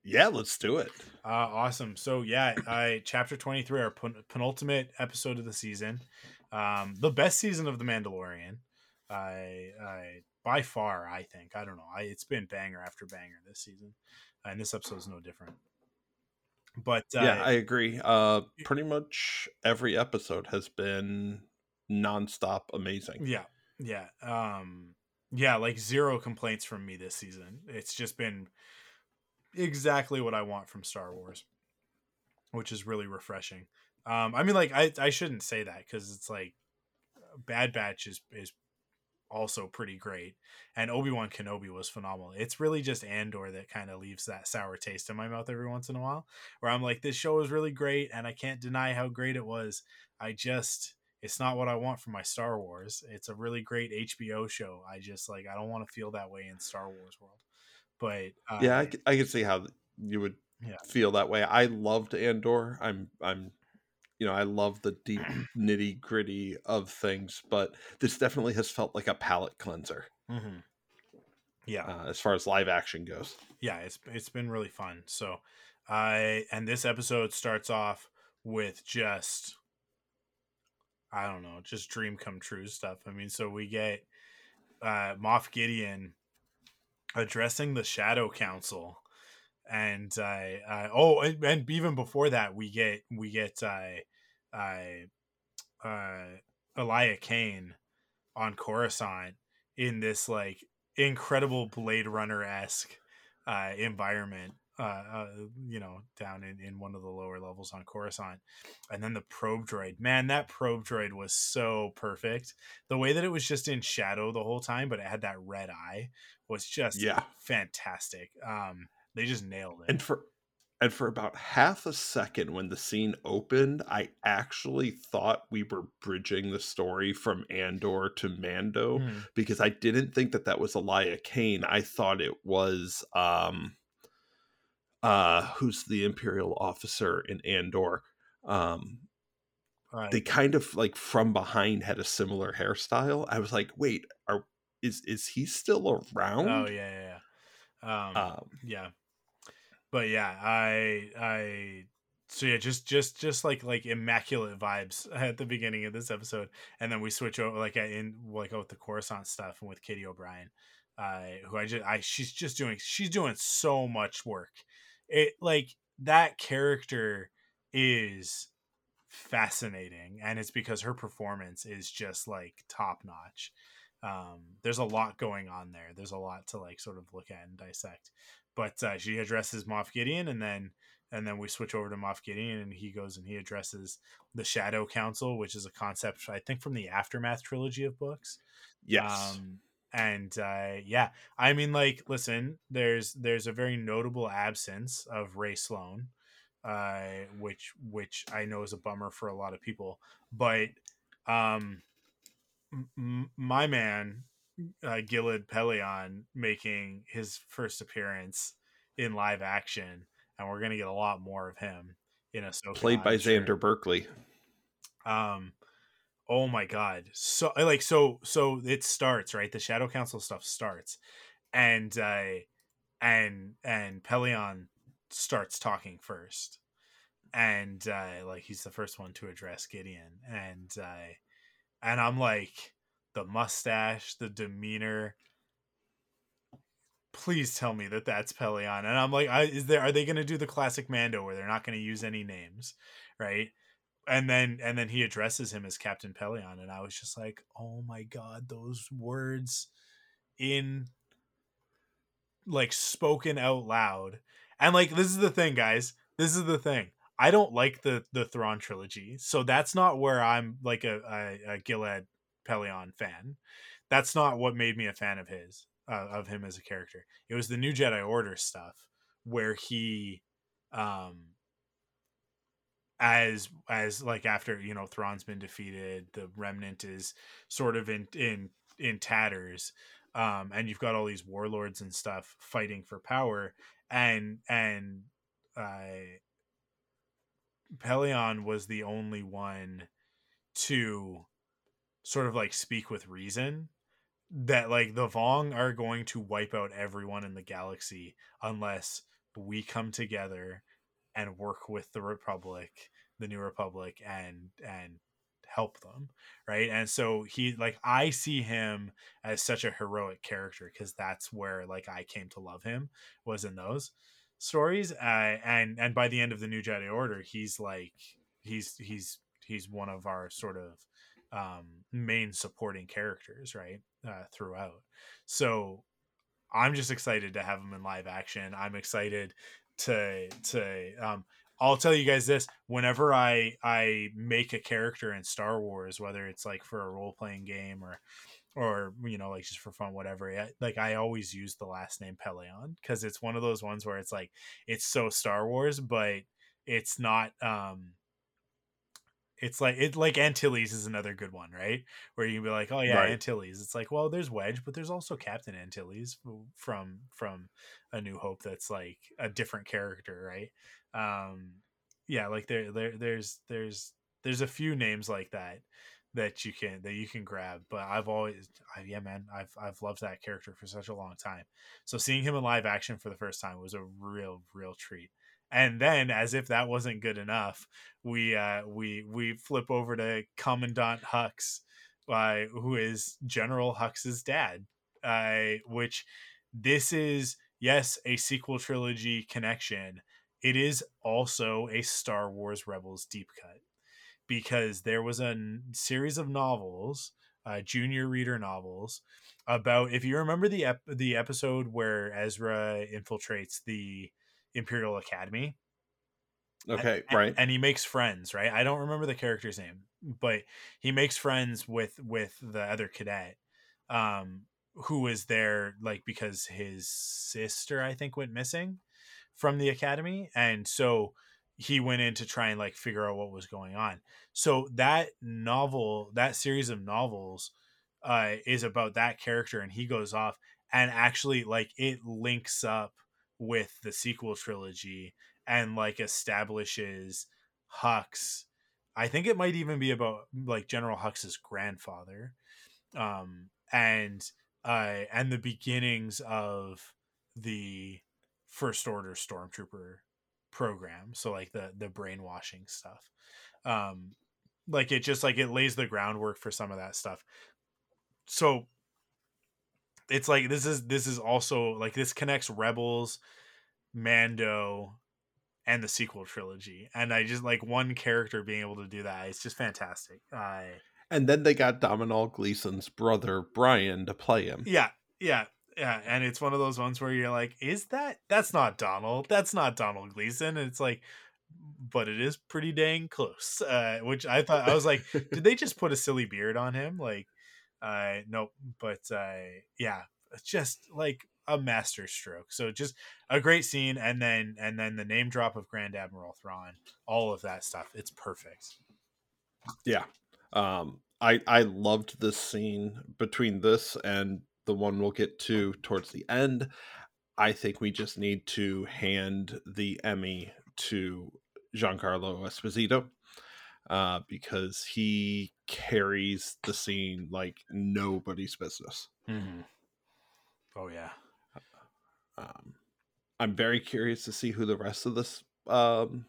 Yeah, let's do it. Uh, awesome. So yeah, I chapter twenty three, our pen- penultimate episode of the season, um, the best season of the Mandalorian. I, I by far, I think. I don't know. I, it's been banger after banger this season, and this episode is no different. But uh, yeah, I agree. Uh, pretty much every episode has been nonstop amazing. Yeah, yeah, um, yeah. Like zero complaints from me this season. It's just been exactly what I want from Star Wars, which is really refreshing. Um, I mean, like I I shouldn't say that because it's like Bad Batch is is also pretty great, and Obi Wan Kenobi was phenomenal. It's really just Andor that kind of leaves that sour taste in my mouth every once in a while, where I'm like, this show is really great, and I can't deny how great it was. I just it's not what I want from my Star Wars. It's a really great HBO show. I just like I don't want to feel that way in Star Wars world. But uh, yeah, I, I can see how you would yeah. feel that way. I loved Andor. I'm I'm you know, I love the deep nitty gritty of things, but this definitely has felt like a palate cleanser. Mm-hmm. Yeah, uh, as far as live action goes. Yeah, it's it's been really fun. So, I uh, and this episode starts off with just I don't know, just dream come true stuff. I mean, so we get uh Moff Gideon addressing the Shadow Council and I, uh, oh, and, and, even before that, we get we get uh, uh, uh, Elia Kane on Coruscant in this like incredible Blade Runner esque uh, environment. Uh, uh, you know, down in, in one of the lower levels on Coruscant, and then the probe droid. Man, that probe droid was so perfect. The way that it was just in shadow the whole time, but it had that red eye was just yeah fantastic. Um, they just nailed it. And for and for about half a second when the scene opened, I actually thought we were bridging the story from Andor to Mando mm. because I didn't think that that was Elia Kane. I thought it was um uh who's the imperial officer in Andor. Um right. they kind of like from behind had a similar hairstyle. I was like, "Wait, are is is he still around?" Oh yeah, yeah. yeah. Um, um, yeah but yeah, I I so yeah, just just just like like immaculate vibes at the beginning of this episode, and then we switch over like in like with the Coruscant stuff and with Katy O'Brien, uh, who I just I she's just doing she's doing so much work. It like that character is fascinating, and it's because her performance is just like top notch. Um, there's a lot going on there. There's a lot to like sort of look at and dissect but uh, she addresses Moff Gideon, and then and then we switch over to Moff Gideon, and he goes and he addresses the Shadow Council, which is a concept I think from the Aftermath trilogy of books. Yes. Um, and uh, yeah, I mean, like, listen, there's there's a very notable absence of Rae Sloane, uh, which which I know is a bummer for a lot of people, but um, m- my man uh, Gilad Pellaeon making his first appearance in live action, and we're gonna get a lot more of him in a so played by. Xander Berkeley. Um, oh my god, so like so so it starts right. The Shadow Council stuff starts, and uh, and and Pellaeon starts talking first, and uh, like he's the first one to address Gideon, and uh, and I'm like the mustache, the demeanor. Please tell me that that's Pellaeon And I'm like, I, is there? Are they to do the classic Mando where they're not to use any names, right? And then and then he addresses him as Captain Pellaeon, and I was just like, oh my god, those words in like spoken out loud. And like this is the thing, guys. This is the thing. I don't like the the Thrawn trilogy, so that's not where I'm like a, a, a Gilad Pellaeon fan. That's not what made me a fan of his uh, of him as a character. It was the New Jedi Order stuff where he um as as like after you know Thrawn's been defeated, the remnant is sort of in in in tatters. um, and you've got all these warlords and stuff fighting for power, and and uh, Pellaeon was the only one to sort of like speak with reason that like the Vong are going to wipe out everyone in the galaxy unless we come together and work with the Republic, the New Republic, and and help them right? And so he like i see him as such a heroic character because that's where like i came to love him was in those stories uh, and and by the end of the new jedi order he's like he's he's he's one of our sort of um main supporting characters right uh throughout. So i'm just excited to have him in live action. I'm excited to to um I'll tell you guys this: whenever I I make a character in Star Wars, whether it's like for a role playing game or or you know like just for fun, whatever, like I always use the last name Pellaeon because it's one of those ones where it's like it's so Star Wars, but it's not. um it's like it like Antilles is another good one, right? Where you can be like, oh yeah, right. Antilles. It's like, well, there's Wedge, but there's also Captain Antilles from from A New Hope. That's like a different character, right? um yeah like there there there's there's there's a few names like that that you can that you can grab but i've always I, yeah man i've i've loved that character for such a long time so seeing him in live action for the first time was a real real treat and then as if that wasn't good enough we uh we we flip over to commandant hux uh, who is general hux's dad uh which this is yes a sequel trilogy connection. It is also a Star Wars Rebels deep cut because there was a n- series of novels, uh, junior reader novels, about if you remember the ep- the episode where Ezra infiltrates the Imperial Academy. Okay, and, right. And he makes friends, right? I don't remember the character's name, but he makes friends with with the other cadet um who was there like because his sister I think went missing from the academy and so he went in to try and like figure out what was going on so that novel that series of novels uh is about that character and he goes off and actually like it links up with the sequel trilogy and like establishes hux. I think it might even be about like general hux's grandfather um and uh and the beginnings of the first order stormtrooper program so like the the brainwashing stuff. Um like it just like it lays the groundwork for some of that stuff. So it's like this is this is also like this connects rebels mando and the sequel trilogy and i just like one character being able to do that it's just fantastic i and then they got Domhnall Gleeson's brother Brian to play him. Yeah, yeah yeah, and it's one of those ones where you're like, is that that's not Donald? That's not Donald Gleeson. And it's like, but it is pretty dang close. Uh, which I thought I was like, did they just put a silly beard on him? Like, uh, nope. But uh, yeah, just like a master stroke. So just a great scene, and then and then the name drop of Grand Admiral Thrawn, all of that stuff. It's perfect. Yeah. Um, I I loved this scene between this and the one we'll get to towards the end. I think we just need to hand the Emmy to Giancarlo Esposito uh, because he carries the scene like nobody's business. Mm-hmm. Oh yeah. Um, I'm very curious to see who the rest of this um,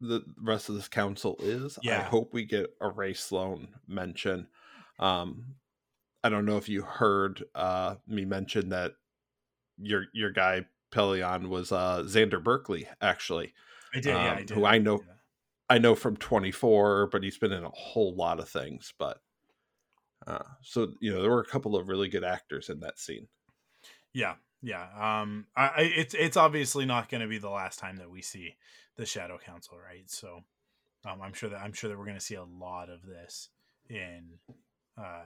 the rest of this council is. Yeah. I hope we get a Rae Sloane mention. Um, I don't know if you heard uh, me mention that your your guy Pellaeon was uh, Xander Berkeley, actually. I did, um, yeah, I did. Who I know. I know from Twenty Four, but he's been in a whole lot of things. But uh, so you know, there were a couple of really good actors in that scene. Yeah, yeah. Um, I, it's it's obviously not going to be the last time that we see the Shadow Council, right? So, um, I'm sure that I'm sure that we're going to see a lot of this in uh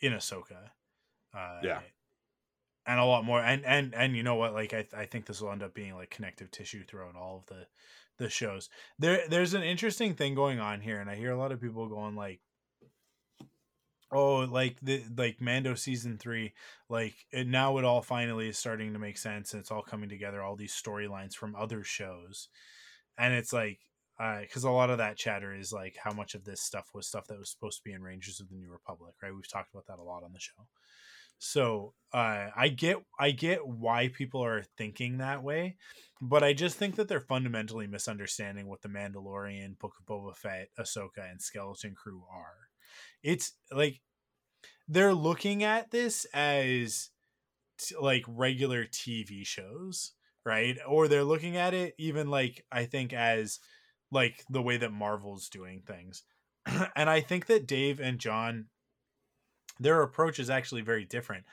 in Ahsoka. Uh, yeah. And a lot more, and and and you know what? Like I, I think this will end up being like connective tissue throughout all of the the shows. There, there's an interesting thing going on here, and I hear a lot of people going like, Oh, like the like Mando season three, like it, now it all finally is starting to make sense, and it's all coming together. All these storylines from other shows, and it's like because uh, a lot of that chatter is like how much of this stuff was stuff that was supposed to be in Rangers of the New Republic, right? We've talked about that a lot on the show. So uh, I get I get why people are thinking that way, but I just think that they're fundamentally misunderstanding what the Mandalorian, Book of Boba Fett, Ahsoka, and Skeleton Crew are it's like they're looking at this as t- like regular TV shows, right? Or they're looking at it even like I think as like the way that Marvel's doing things. and I think that Dave and John their approach is actually very different.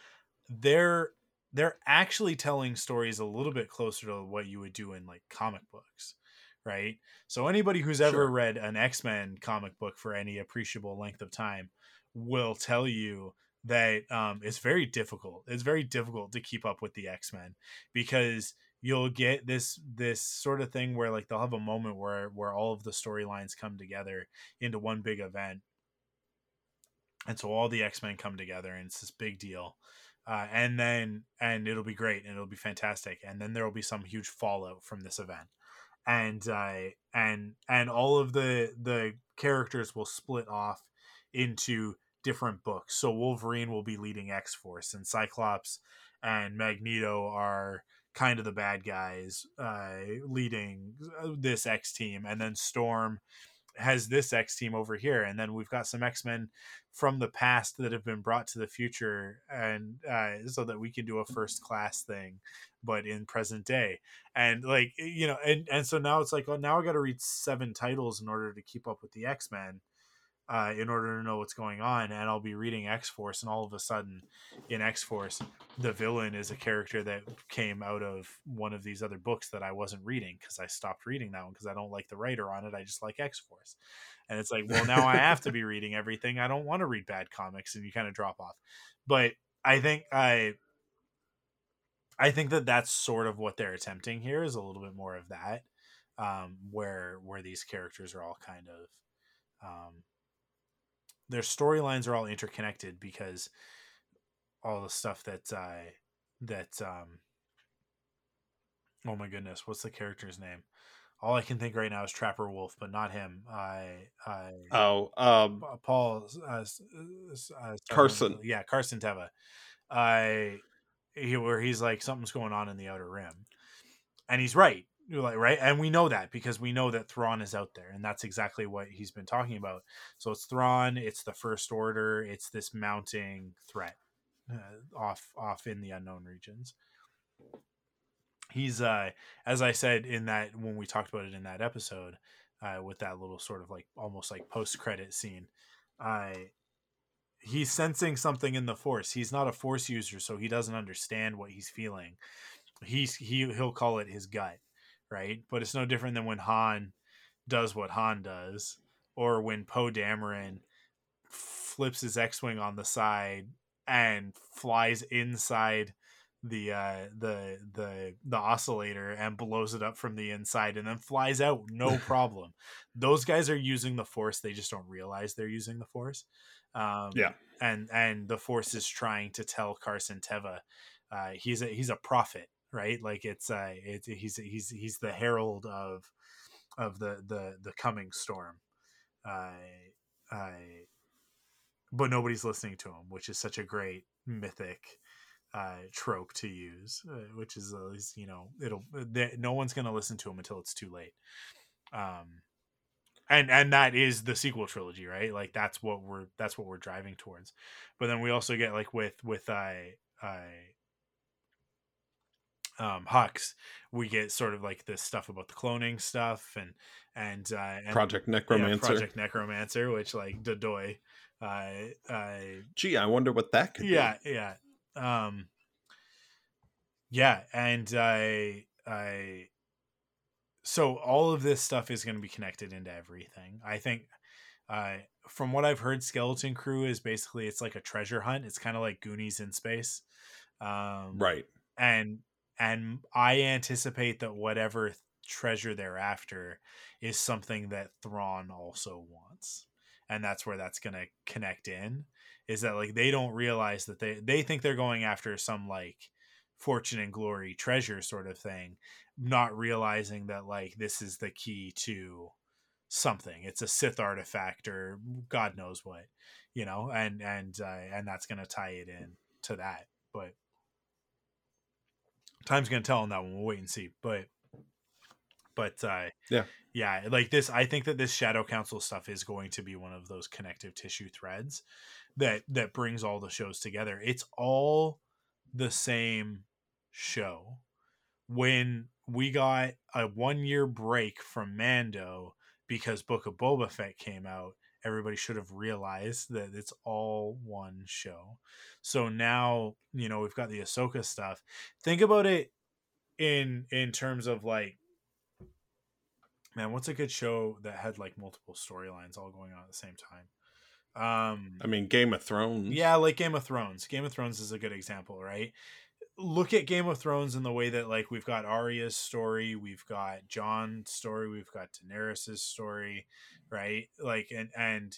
They're they're actually telling stories a little bit closer to what you would do in like comic books right? So anybody who's ever sure. read an X-Men comic book for any appreciable length of time will tell you that um, it's very difficult. It's very difficult to keep up with the X-Men because you'll get this this sort of thing where like they'll have a moment where where all of the storylines come together into one big event and so all the x-men come together and it's this big deal. Uh, and then and it'll be great and it'll be fantastic. And then there will be some huge fallout from this event. And uh, and and all of the the characters will split off into different books. So Wolverine will be leading X Force, and Cyclops and Magneto are kind of the bad guys uh, leading uh, this X team, and then Storm has this X team over here, and then we've got some X Men from the past that have been brought to the future, and uh, so that we can do a first class thing, but in present day, and like you know, and and so now it's like, oh, now I got to read seven titles in order to keep up with the X Men, uh, in order to know what's going on. And I'll be reading X Force, and all of a sudden, in X Force, the villain is a character that came out of one of these other books that I wasn't reading because I stopped reading that one because I don't like the writer on it. I just like X Force. And it's like, well, now I have to be reading everything. I don't want to read bad comics, and you kind of drop off. But I think I. I think that that's sort of what they're attempting here is a little bit more of that, um, where where these characters are all kind of um, their storylines are all interconnected because all the stuff that uh that um oh my goodness what's the character's name? All i can think right now is trapper wolf but not him. I i oh um paul uh, uh, carson. yeah carson teva. I he, where he's like something's going on in the outer rim. And he's right like right? And we know that because we know that Thrawn is out there and that's exactly what he's been talking about. So it's Thrawn it's the first order it's this mounting threat uh, off off in the unknown regions. He's uh as i said in that when we talked about it in that episode uh with that little sort of like almost like post credit scene i uh, he's sensing something in the force. He's not a force user so he doesn't understand what he's feeling. He's he he'll call it his gut right? But it's no different than when Han does what Han does, or when Poe Dameron flips his X-wing on the side and flies inside the uh the the the oscillator and blows it up from the inside and then flies out no problem. Those guys are using the force they just don't realize they're using the force. Um yeah. and and the force is trying to tell carson teva uh he's a he's a prophet right? Like it's uh, it's he's he's he's the herald of of the the the coming storm. Uh, I, but nobody's listening to him, which is such a great mythic uh, trope to use, uh, which is uh, you know it'll they, no one's going to listen to him until it's too late. Um, and and that is the sequel trilogy, right? Like that's what we're that's what we're driving towards. But then we also get like with with I uh, I um, Hux, we get sort of like this stuff about the cloning stuff and and, uh, and Project Necromancer, yeah, Project Necromancer, which like Dodoy. Uh, uh, Gee, I wonder what that could. Yeah, be. yeah, um, yeah, and I, I, so all of this stuff is going to be connected into everything. I think, uh, from what I've heard, Skeleton Crew is basically it's like a treasure hunt. It's kind of like Goonies in space, um, right? And and I anticipate that whatever treasure they're after is something that Thrawn also wants, and that's where that's going to connect in. is that like they don't realize that they they think they're going after some like fortune and glory treasure sort of thing not realizing that like this is the key to something it's a sith artifact or god knows what you know and and uh, and that's going to tie it in to that but time's going to tell on that one. We'll wait and see but but uh yeah. yeah like this i think that this shadow council stuff is going to be one of those connective tissue threads that that brings all the shows together. It's all the same show. When we got a one year break from mando because book of boba fett came out everybody should have realized that it's all one show so now you know we've got the ahsoka stuff think about it in in terms of like man, what's a good show that had like multiple storylines all going on at the same time? Um, I mean, Game of Thrones. Yeah, like Game of Thrones. Game of Thrones is a good example, right? Look at Game of Thrones in the way that like we've got Arya's story, we've got Jon's story, we've got Daenerys's story, right? Like and and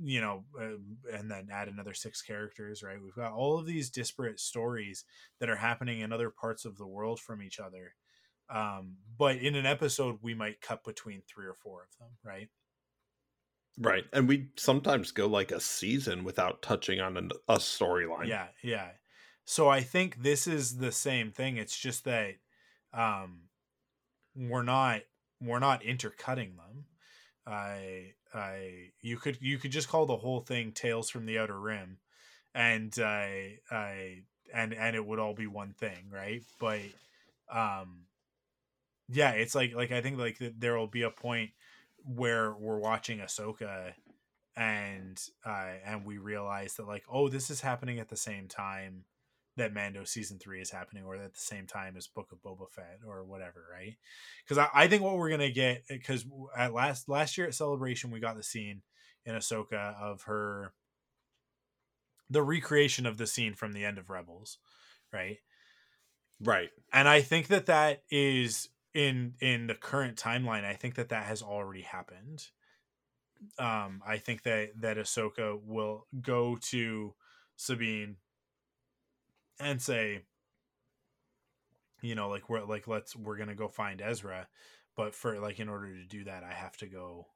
you know, uh, and then add another six characters, right? We've got all of these disparate stories that are happening in other parts of the world from each other um, but in an episode, we might cut between three or four of them, right? Right. And we sometimes go like a season without touching on an, a storyline. Yeah. Yeah. So I think this is the same thing. It's just that um, we're not we're not intercutting them. I I you could you could just call the whole thing Tales from the Outer Rim, and I I and and it would all be one thing, right? But um, yeah, it's like like I think like there will be a point where we're watching Ahsoka and uh and we realize that like oh this is happening at the same time that Mando season three is happening, or at the same time as Book of Boba Fett, or whatever, right? Because I, I, think what we're gonna get because at last last year at Celebration we got the scene in Ahsoka of her the recreation of the scene from the end of Rebels, right? Right. And I think that that is in in the current timeline, I think that that has already happened. Um, I think that that Ahsoka will go to Sabine and say, you know, like we're like let's we're gonna go find Ezra, but for like in order to do that, I have to go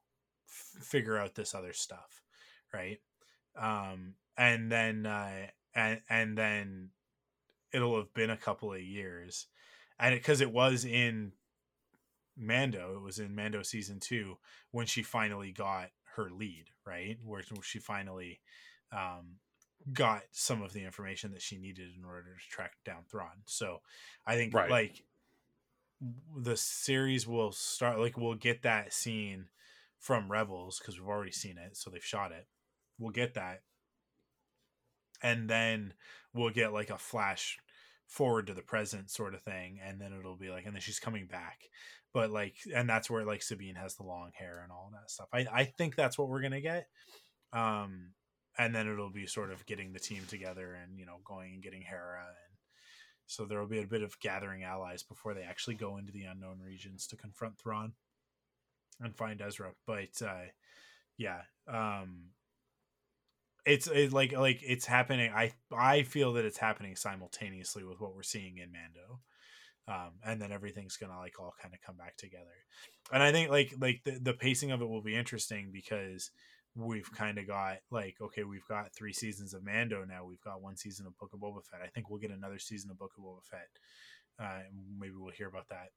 f- figure out this other stuff, right? Um, and then uh, and and then it'll have been a couple of years, and because it, it was in Mando, it was in Mando season two when she finally got her lead, right? Where she finally um, got some of the information that she needed in order to track down Thrawn. So I think right. like the series will start like we'll get that scene from Rebels because we've already seen it, so they've shot it. We'll get that, and then we'll get like a flash forward to the present sort of thing and then it'll be like and then she's coming back but like and that's where like sabine has the long hair and all that stuff i i think that's what we're gonna get um and then it'll be sort of getting the team together and you know going and getting hera and so there will be a bit of gathering allies before they actually go into the unknown regions to confront Thrawn and find Ezra. But uh, yeah, um, it's it, like like it's happening i i feel that it's happening simultaneously with what we're seeing in mando um, and then everything's gonna like all kind of come back together and i think like like the, the pacing of it will be interesting because we've kind of got like okay we've got three seasons of mando now we've got one season of book of boba fett i think we'll get another season of book of boba fett uh, maybe we'll hear about that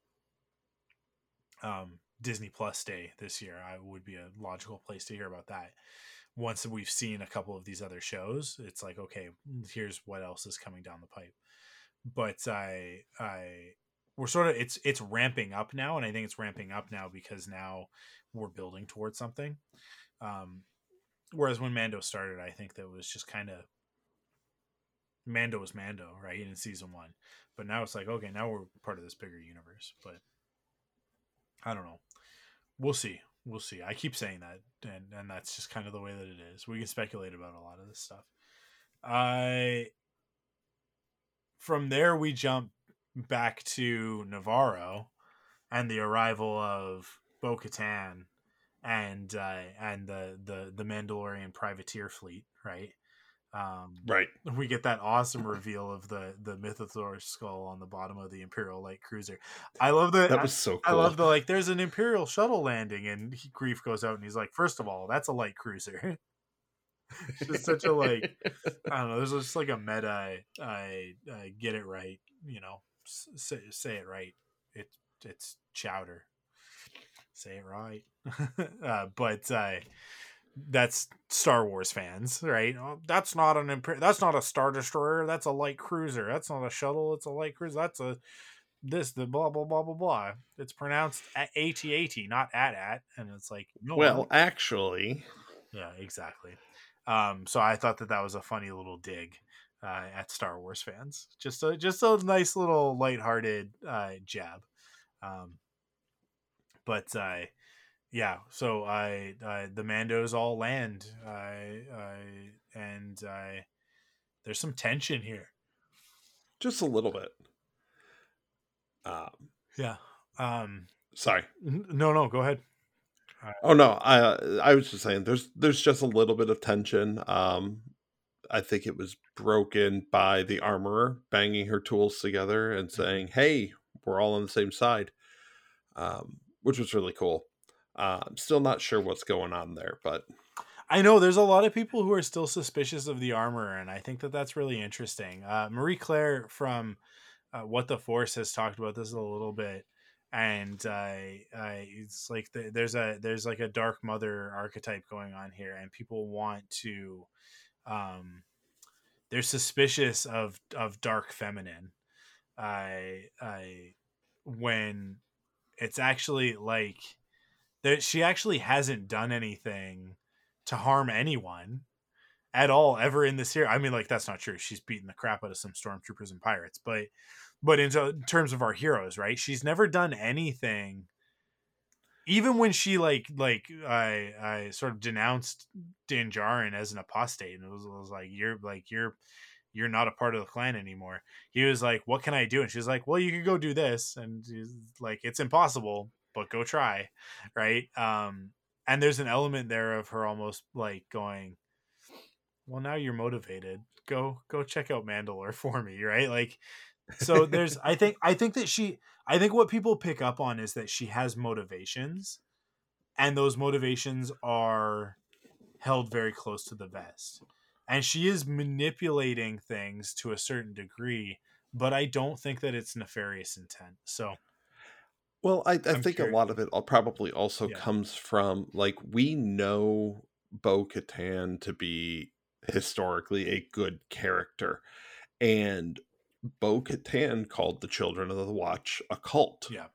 um disney plus day this year i would be a logical place to hear about that once we've seen a couple of these other shows, it's like, okay, here's what else is coming down the pipe. But I, I, we're sort of it's it's ramping up now, and I think it's ramping up now because now we're building towards something. Um, whereas when Mando started, I think that was just kind of Mando was Mando, right, in season one. But now it's like, okay, now we're part of this bigger universe. But I don't know. We'll see we'll see. I keep saying that, and and that's just kind of the way that it is. We can speculate about a lot of this stuff. I from there we jump back to Nevarro and the arrival of Bo Katan and uh, and the, the the Mandalorian privateer fleet, right? Um, right. We get that awesome reveal of the the Mythosaur skull on the bottom of the Imperial light cruiser. I love the that was so cool. I love the like. There's an Imperial shuttle landing, and he, Greef goes out and he's like, first of all, that's a light cruiser. it's just such a like I don't know. There's just like a meta. I, I get it right. You know, say, say it right. It it's chowder. Say it right. uh, but uh, that's Star Wars fans, right? Oh, that's not an imp- that's not a star destroyer. That's a light cruiser. That's not a shuttle. It's a light cruiser. That's a this the blah blah blah blah blah. It's pronounced at AT not at at, and it's like no, well, actually, yeah, exactly. Um, so I thought that that was a funny little dig uh, at Star Wars fans. Just a just a nice little lighthearted uh, jab. Um, but uh, yeah, so I, I the Mandos all land. I, I and I there's some tension here. Just a little bit. Um, yeah. Um, sorry. No, no, go ahead. Oh no, I I was just saying there's there's just a little bit of tension. Um I think it was broken by the armorer banging her tools together and mm-hmm. saying, "Hey, we're all on the same side," um, which was really cool. Uh, I'm still not sure what's going on there, but I know there's a lot of people who are still suspicious of the armor, and I think that that's really interesting. Uh, Marie Claire from uh, What the Force has talked about this a little bit and I it's like the, there's a there's like a dark mother archetype going on here, and people want to, um, they're suspicious of of dark feminine. I I when it's actually like that she actually hasn't done anything to harm anyone at all ever in this series. I mean, like that's not true. She's beaten the crap out of some stormtroopers and pirates, but but in terms of our heroes, right? She's never done anything. Even when she like like I I sort of denounced Din Djarin as an apostate, and it was, it was like you're like you're you're not a part of the clan anymore. He was like, "What can I do?" And she's like, "Well, you could go do this." And like, "It's impossible, but go try." Right? Um and there's an element there of her almost like going, "Well, now you're motivated. Go go check out Mandalore for me." Right? Like so there's I think I think that she I think what people pick up on is that she has motivations and those motivations are held very close to the vest. And she is manipulating things to a certain degree, but I don't think that it's nefarious intent. So well, I, I think curious. a lot of it probably also yeah. comes from like we know Bo Katan to be historically a good character. And Bo Katan called the Children of the Watch a cult. Yeah.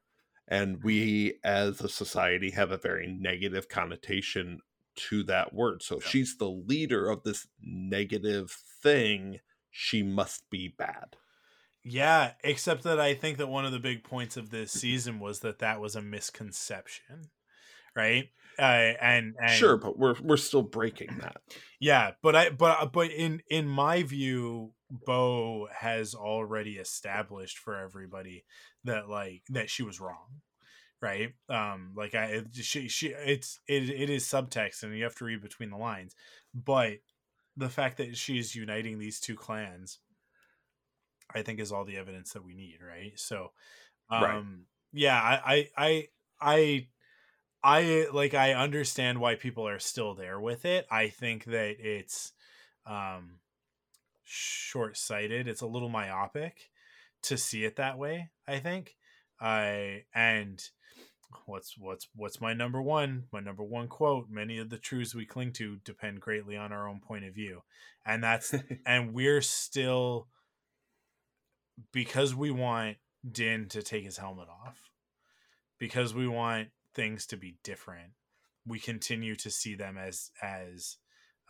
And we as a society have a very negative connotation to that word. So if yeah. she's the leader of this negative thing, she must be bad. Yeah, except that I think that one of the big points of this season was that that was a misconception, right? Uh, and, and sure, but we're we're still breaking that. Yeah, but I but but in in my view, Bo has already established for everybody that like that she was wrong right? Um like i she she it's it, it is subtext and you have to read between the lines but the fact that she's uniting these two clans i think is all the evidence that we need right? So um right. yeah i i i i like i understand why people are still there with it. I think that it's um short-sighted. It's a little myopic to see it that way i think. I and what's what's what's my number one my number one quote many of the truths we cling to depend greatly on our own point of view and that's and we're still because we want din to take his helmet off because we want things to be different we continue to see them as as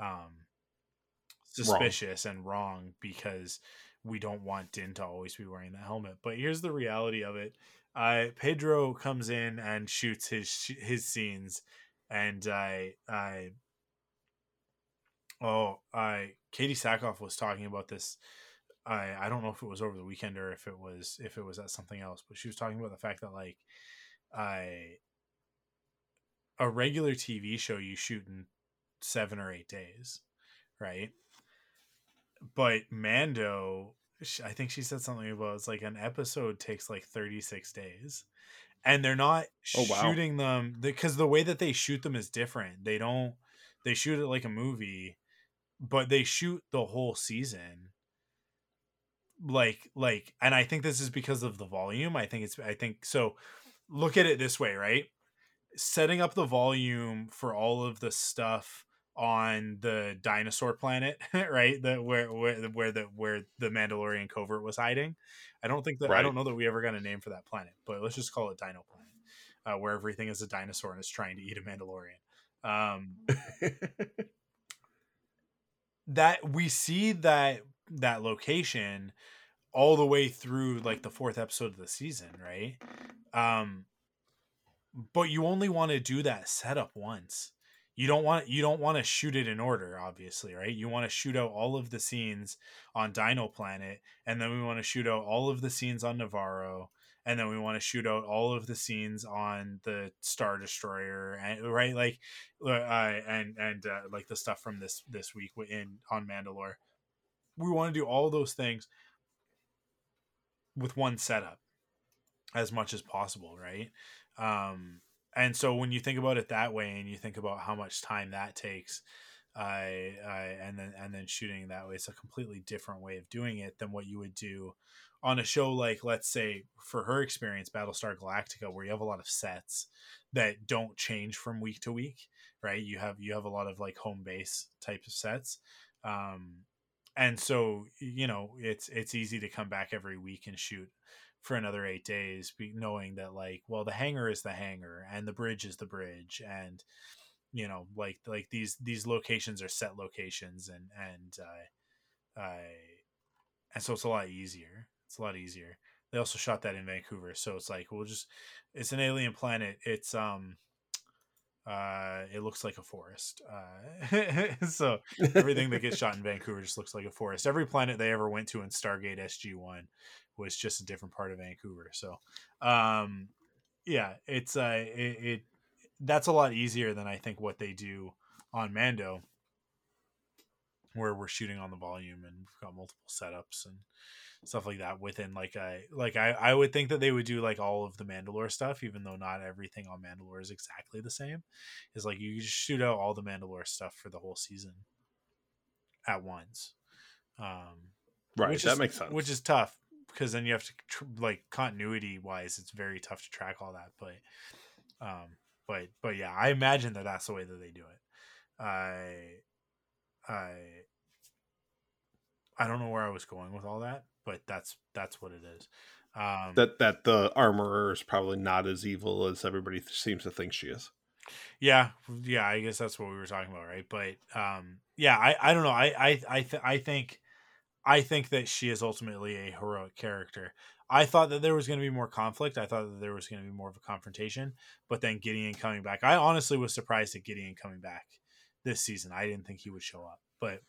um suspicious wrong. and wrong because we don't want Din to always be wearing the helmet. But here's the reality of it: uh, Pedro comes in and shoots his his scenes, and I I oh I Katee Sackhoff was talking about this. I I don't know if it was over the weekend or if it was if it was at something else, but she was talking about the fact that like I a regular TV show you shoot in seven or eight days, right? But Mando, I think she said something about it's like an episode takes like 36 days. And they're not oh, wow. shooting them because the way that they shoot them is different. They don't they shoot it like a movie, but they shoot the whole season. Like like and I think this is because of the volume. I think it's I think so look at it this way, right? Setting up the volume for all of the stuff on the dinosaur planet, right? The where where where the where the Mandalorian covert was hiding. I don't think that right. I don't know that we ever got a name for that planet, but let's just call it Dino Planet, uh, where everything is a dinosaur and is trying to eat a Mandalorian. Um, that we see that that location all the way through like the fourth episode of the season, right? Um, but you only want to do that setup once you don't want you don't want to shoot it in order obviously right? You want to shoot out all of the scenes on dino planet and then we want to shoot out all of the scenes on Nevarro and then we want to shoot out all of the scenes on the star destroyer and right? Like uh, and and uh, like the stuff from this this week in on mandalore. We want to do all those things with one setup as much as possible right? Um and so when you think about it that way and you think about how much time that takes I, I and then and then shooting that way it's a completely different way of doing it than what you would do on a show like let's say for her experience battlestar galactica where you have a lot of sets that don't change from week to week right? You have you have a lot of like home base type of sets. Um and so you know it's it's easy to come back every week and shoot for another eight days, knowing that like, well, the hangar is the hangar and the bridge is the bridge, and you know, like like these these locations are set locations, and and uh, uh, and so it's a lot easier. It's a lot easier. They also shot that in Vancouver, so it's like we'll just it's an alien planet. It's um uh it looks like a forest uh so everything that gets shot in vancouver just looks like a forest every planet they ever went to in stargate sg1 was just a different part of Vancouver. So, um, yeah, it's uh, it, it that's a lot easier than I think what they do on Mando, where we're shooting on the volume and we've got multiple setups and stuff like that within like I like I, I would think that they would do like all of the Mandalore stuff, even though not everything on Mandalore is exactly the same. Is like you just shoot out all the Mandalore stuff for the whole season at once. Um, right, that is, makes sense. Which is tough because then you have to tr- like continuity wise it's very tough to track all that but um but but yeah i imagine that that's the way that they do it i i i don't know where i was going with all that but that's that's what it is um that that the armorer is probably not as evil as everybody th- seems to think she is yeah yeah i guess that's what we were talking about right but um yeah i i don't know i i i, th- I think I think that she is ultimately a heroic character. I thought that there was going to be more conflict. I thought that there was going to be more of a confrontation, but then Gideon coming back. I honestly was surprised at Gideon coming back this season. I didn't think he would show up, but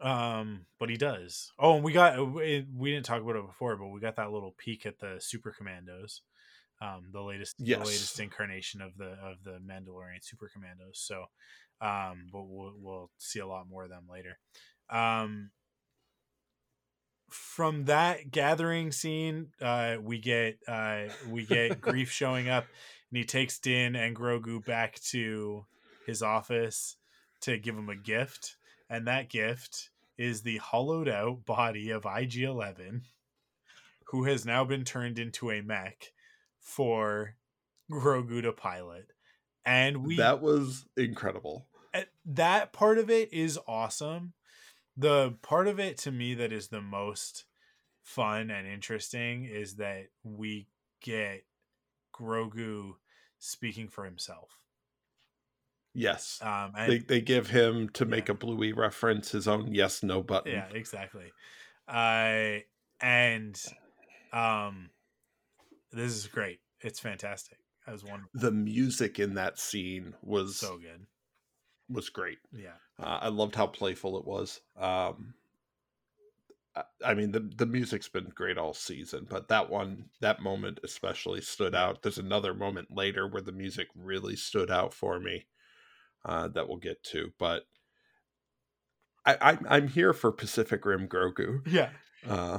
um but he does. Oh, and we got we didn't talk about it before, but we got that little peek at the Super Commandos. Um the latest yes. the latest incarnation of the of the Mandalorian Super Commandos. So um but we'll we'll see a lot more of them later. Um, from that gathering scene, uh, we get uh, we get Grief showing up, and he takes Din and Grogu back to his office to give him a gift, and that gift is the hollowed out body of IG Eleven, who has now been turned into a mech for Grogu to pilot. And we that was incredible. Eh, that part of it is awesome the part of it to me that is the most fun and interesting is that we get Grogu speaking for himself. Yes. Um, and, they they give him to make yeah. a Bluey reference his own yes no button. Yeah, exactly. Uh, and um, this is great. It's fantastic. I was wonderful. The music in that scene was so good was great. Yeah, uh, I loved how playful it was. Um, I, I mean, the the music's been great all season, but that one, that moment especially stood out. There's another moment later where the music really stood out for me uh, that we'll get to, but I, I I'm here for Pacific Rim Grogu. Yeah. Uh,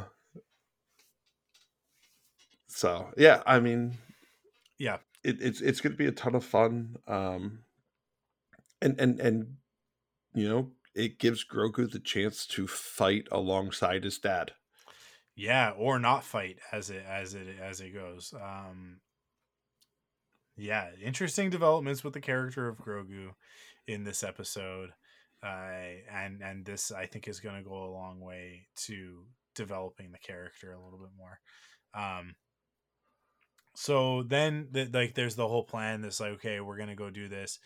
so yeah, I mean, yeah, it, it's it's going to be a ton of fun. Um, and and and you know, it gives Grogu the chance to fight alongside his dad. Yeah, or not fight as it as it as it goes. Um, yeah, interesting developments with the character of Grogu in this episode. Uh, and and this I think is going to go a long way to developing the character a little bit more. Um, so then the, like there's the whole plan that's like okay we're gonna go do this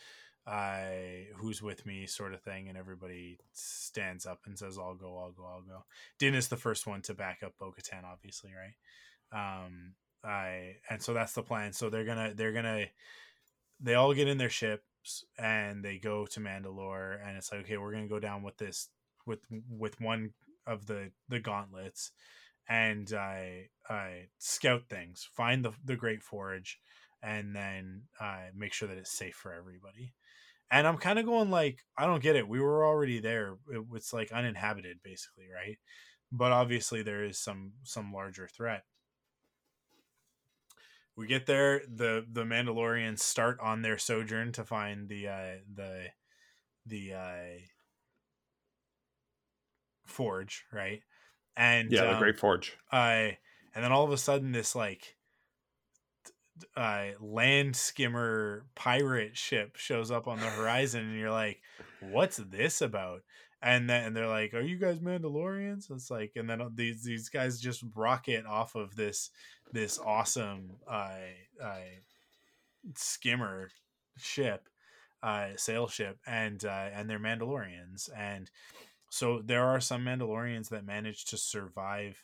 i who's with me sort of thing and everybody stands up and says i'll go i'll go i'll go din is the first one to back up bo-katan obviously right um i and so that's the plan so they're gonna they're gonna they all get in their ships and they go to mandalore and it's like okay we're gonna go down with this with with one of the the gauntlets and I I scout things, find the the great Forge and then uh, make sure that it's safe for everybody. And I'm kind of going like, I don't get it. We were already there. It, it's like uninhabited, basically, right? But obviously, there is some some larger threat. We get there. the The Mandalorians start on their sojourn to find the uh, the the uh, forge, right? and yeah, the um, Great Forge. I and then all of a sudden this like uh, land skimmer pirate ship shows up on the horizon, and you're like, "What's this about?" And then and they're like, "Are you guys Mandalorians?" It's like, and then these these guys just rocket off of this this awesome uh, uh, skimmer ship, uh, sail ship, and uh, and they're Mandalorians, and so there are some Mandalorians that manage to survive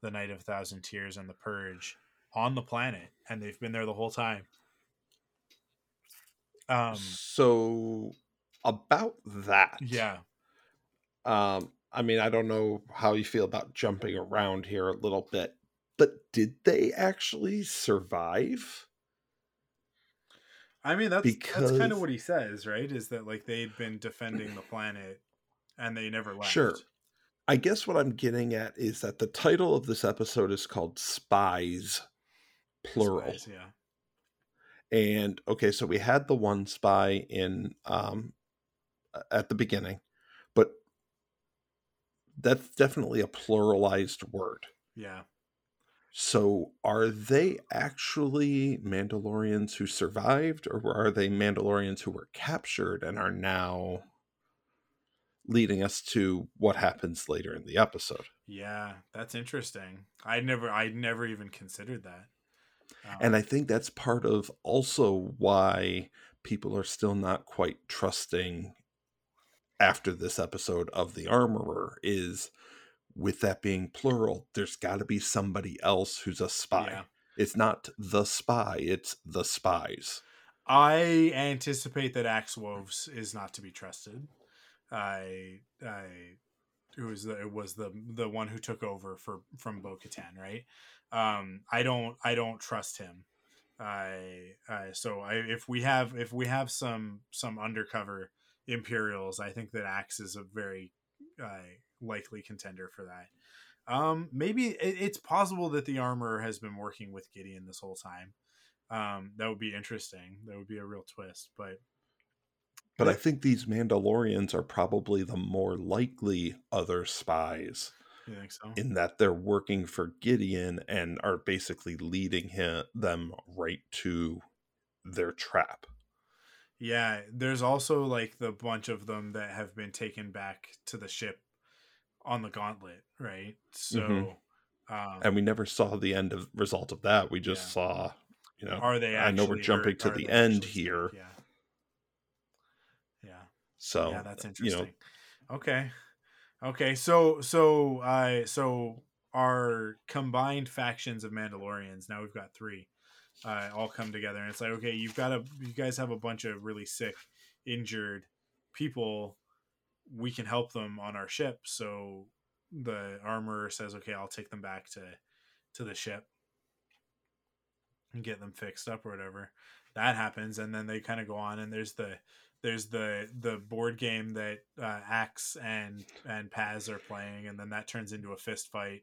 the Night of a Thousand Tears and the Purge on the planet, and they've been there the whole time. Um, so about that, yeah. Um, I mean, I don't know how you feel about jumping around here a little bit, but did they actually survive? I mean, that's because... that's kind of what he says, right? Is that like they'd been defending the planet and they never left. Sure. I guess what I'm getting at is that the title of this episode is called Spies, plural. Spies, yeah. And okay, so we had the one spy in um at the beginning, but that's definitely a pluralized word. Yeah. So are they actually Mandalorians who survived, or are they Mandalorians who were captured and are now leading us to what happens later in the episode. Yeah, that's interesting. I never I never even considered that. Um, and I think that's part of also why people are still not quite trusting after this episode of the armorer is with that being plural there's got to be somebody else who's a spy yeah. it's not the spy it's the spies i anticipate that axe woves is not to be trusted I I who was the it was the the one who took over for from Bo Katan, right? Um, I don't I don't trust him. I, I so I if we have if we have some some undercover Imperials, I think that Axe is a very uh, likely contender for that. Um, maybe it, it's possible that the armor has been working with Gideon this whole time. Um, that would be interesting. That would be a real twist, but but I think these Mandalorians are probably the more likely other spies. You think so? In that they're working for Gideon and are basically leading him them right to their trap. Yeah, there's also like the bunch of them that have been taken back to the ship on the gauntlet, right? So mm-hmm. um, and we never saw the end of result of that. We just yeah. saw, you know, are they? I know we're jumping to the end here. Yeah so yeah, that's interesting. You know, okay, okay. So so I uh, so our combined factions of Mandalorians now we've got three. Uh, all come together, and it's like okay, you've got a you guys have a bunch of really sick, injured people. We can help them on our ship. So the armorer says, okay, I'll take them back to to the ship and get them fixed up or whatever. That happens, and then they kind of go on, and there's the there's the the board game that uh, Axe and and Paz are playing, and then that turns into a fist fight.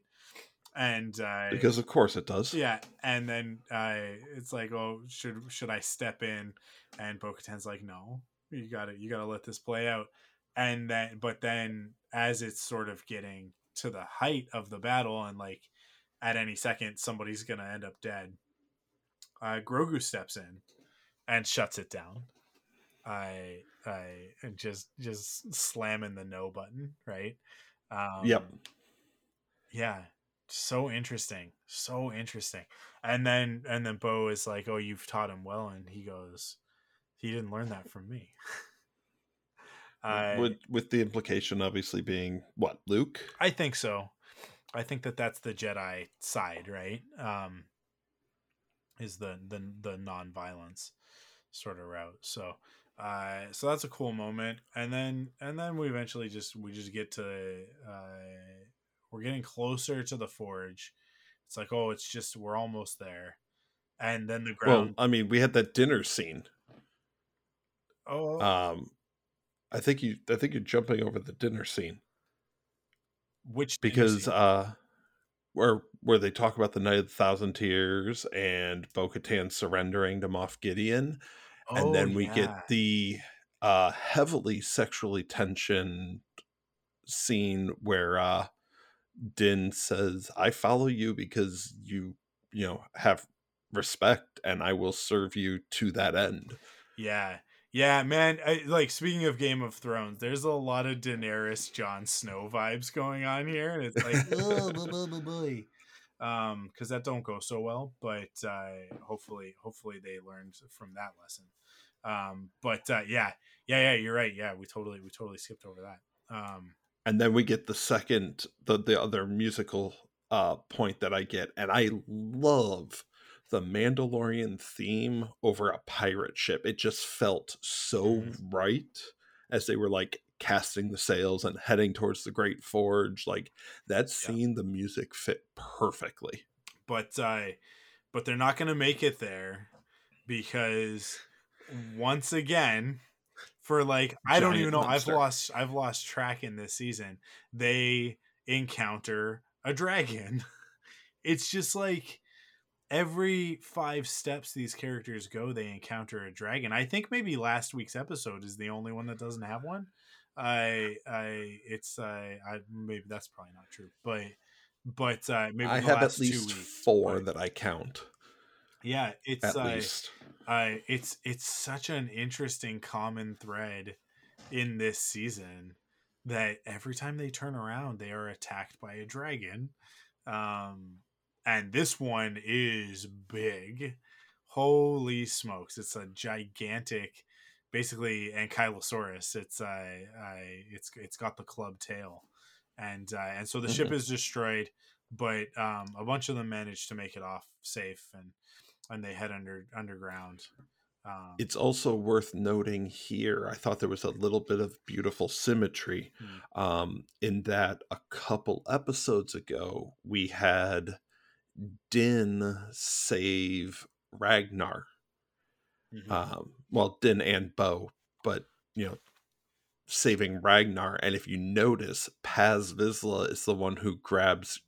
And uh, because of course it does. Yeah, and then uh, it's like, oh, should should I step in? And Bo like, no, you gotta you gotta let this play out. And then, but then as it's sort of getting to the height of the battle, and like at any second somebody's gonna end up dead, uh, Grogu steps in and shuts it down. I I and just just slamming the no button, right? Um, yep. Yeah, so interesting, so interesting. And then and then Bo is like, "Oh, you've taught him well," and he goes, "He didn't learn that from me." I, with with the implication obviously being what Luke. I think so. I think that that's the Jedi side, right? Um, is the the the non-violence sort of route. So uh, so that's a cool moment, and then and then we eventually just we just get to uh, we're getting closer to the forge. It's like oh, it's just we're almost there, and then the ground. Well, I mean, we had that dinner scene. Oh, um, I think you I think you're jumping over the dinner scene. Which because uh, where where they talk about the Night of the Thousand Tears and Bo Katan surrendering to Moff Gideon and oh, then we yeah. get the uh, heavily sexually tensioned scene where uh, Din says, "I follow you because you, you know, have respect, and I will serve you to that end." Yeah, yeah, man. I, like speaking of Game of Thrones, there's a lot of Daenerys, Jon Snow vibes going on here, and it's like, oh, boy, boy, boy um because that don't go so well but uh hopefully hopefully they learned from that lesson um but uh yeah yeah yeah you're right yeah we totally we totally skipped over that um and then we get the second the the other musical uh point that i get and i love the mandalorian theme over a pirate ship it just felt so mm-hmm. right as they were like casting the sails and heading towards the Great Forge. Like that scene, yeah. the music fit perfectly. But uh, but they're not going to make it there because once again, for like I don't even know, monster. I've lost I've lost track in this season. They encounter a dragon. it's just like every five steps these characters go, they encounter a dragon. I think maybe last week's episode is the only one that doesn't have one. I I it's uh, I maybe that's probably not true, but but uh, maybe I have at least four that I count. Yeah, it's at uh, least. Uh, it's it's such an interesting common thread in this season that every time they turn around, they are attacked by a dragon. Um, and this one is big. Holy smokes! It's a gigantic basically ankylosaurus it's uh, I, it's it's got the club tail and uh, and so the mm-hmm. ship is destroyed but um, a bunch of them manage to make it off safe and and they head under underground um, it's also worth noting here i thought there was a little bit of beautiful symmetry hmm. um, in that a couple episodes ago we had din save ragnar mm-hmm. um, well, Din and Bo, but you know, saving Ragnar. And if you notice, Paz Vizsla is the one who grabs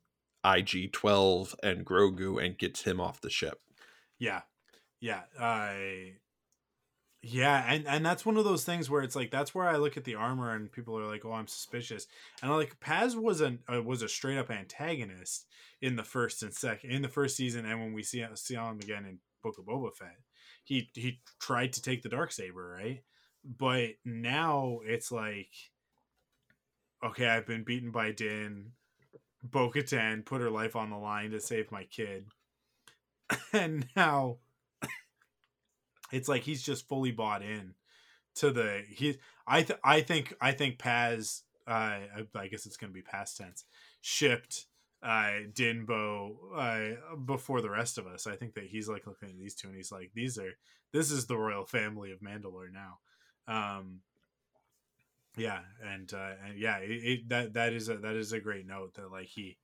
IG twelve and Grogu and gets him off the ship. Yeah, yeah, I. Uh, yeah, and and that's one of those things where it's like that's where I look at the armor and people are like, "Oh, I'm suspicious," and I'm like, Paz was an uh, was a straight up antagonist in the first and second in the first season, and when we see see him again in Book of Boba Fett, he he tried to take the dark saber, right? But now it's like, okay, I've been beaten by Din. Bo Katan put her life on the line to save my kid, and now it's like he's just fully bought in to the he. I th- I think I think Paz. Uh, I guess it's going to be past tense. Shipped uh, Dinbo uh, before the rest of us. I think that he's like looking at these two and he's like, these are this is the royal family of Mandalore now. Um, yeah, and uh, and yeah, it, it, that that is a that is a great note that like he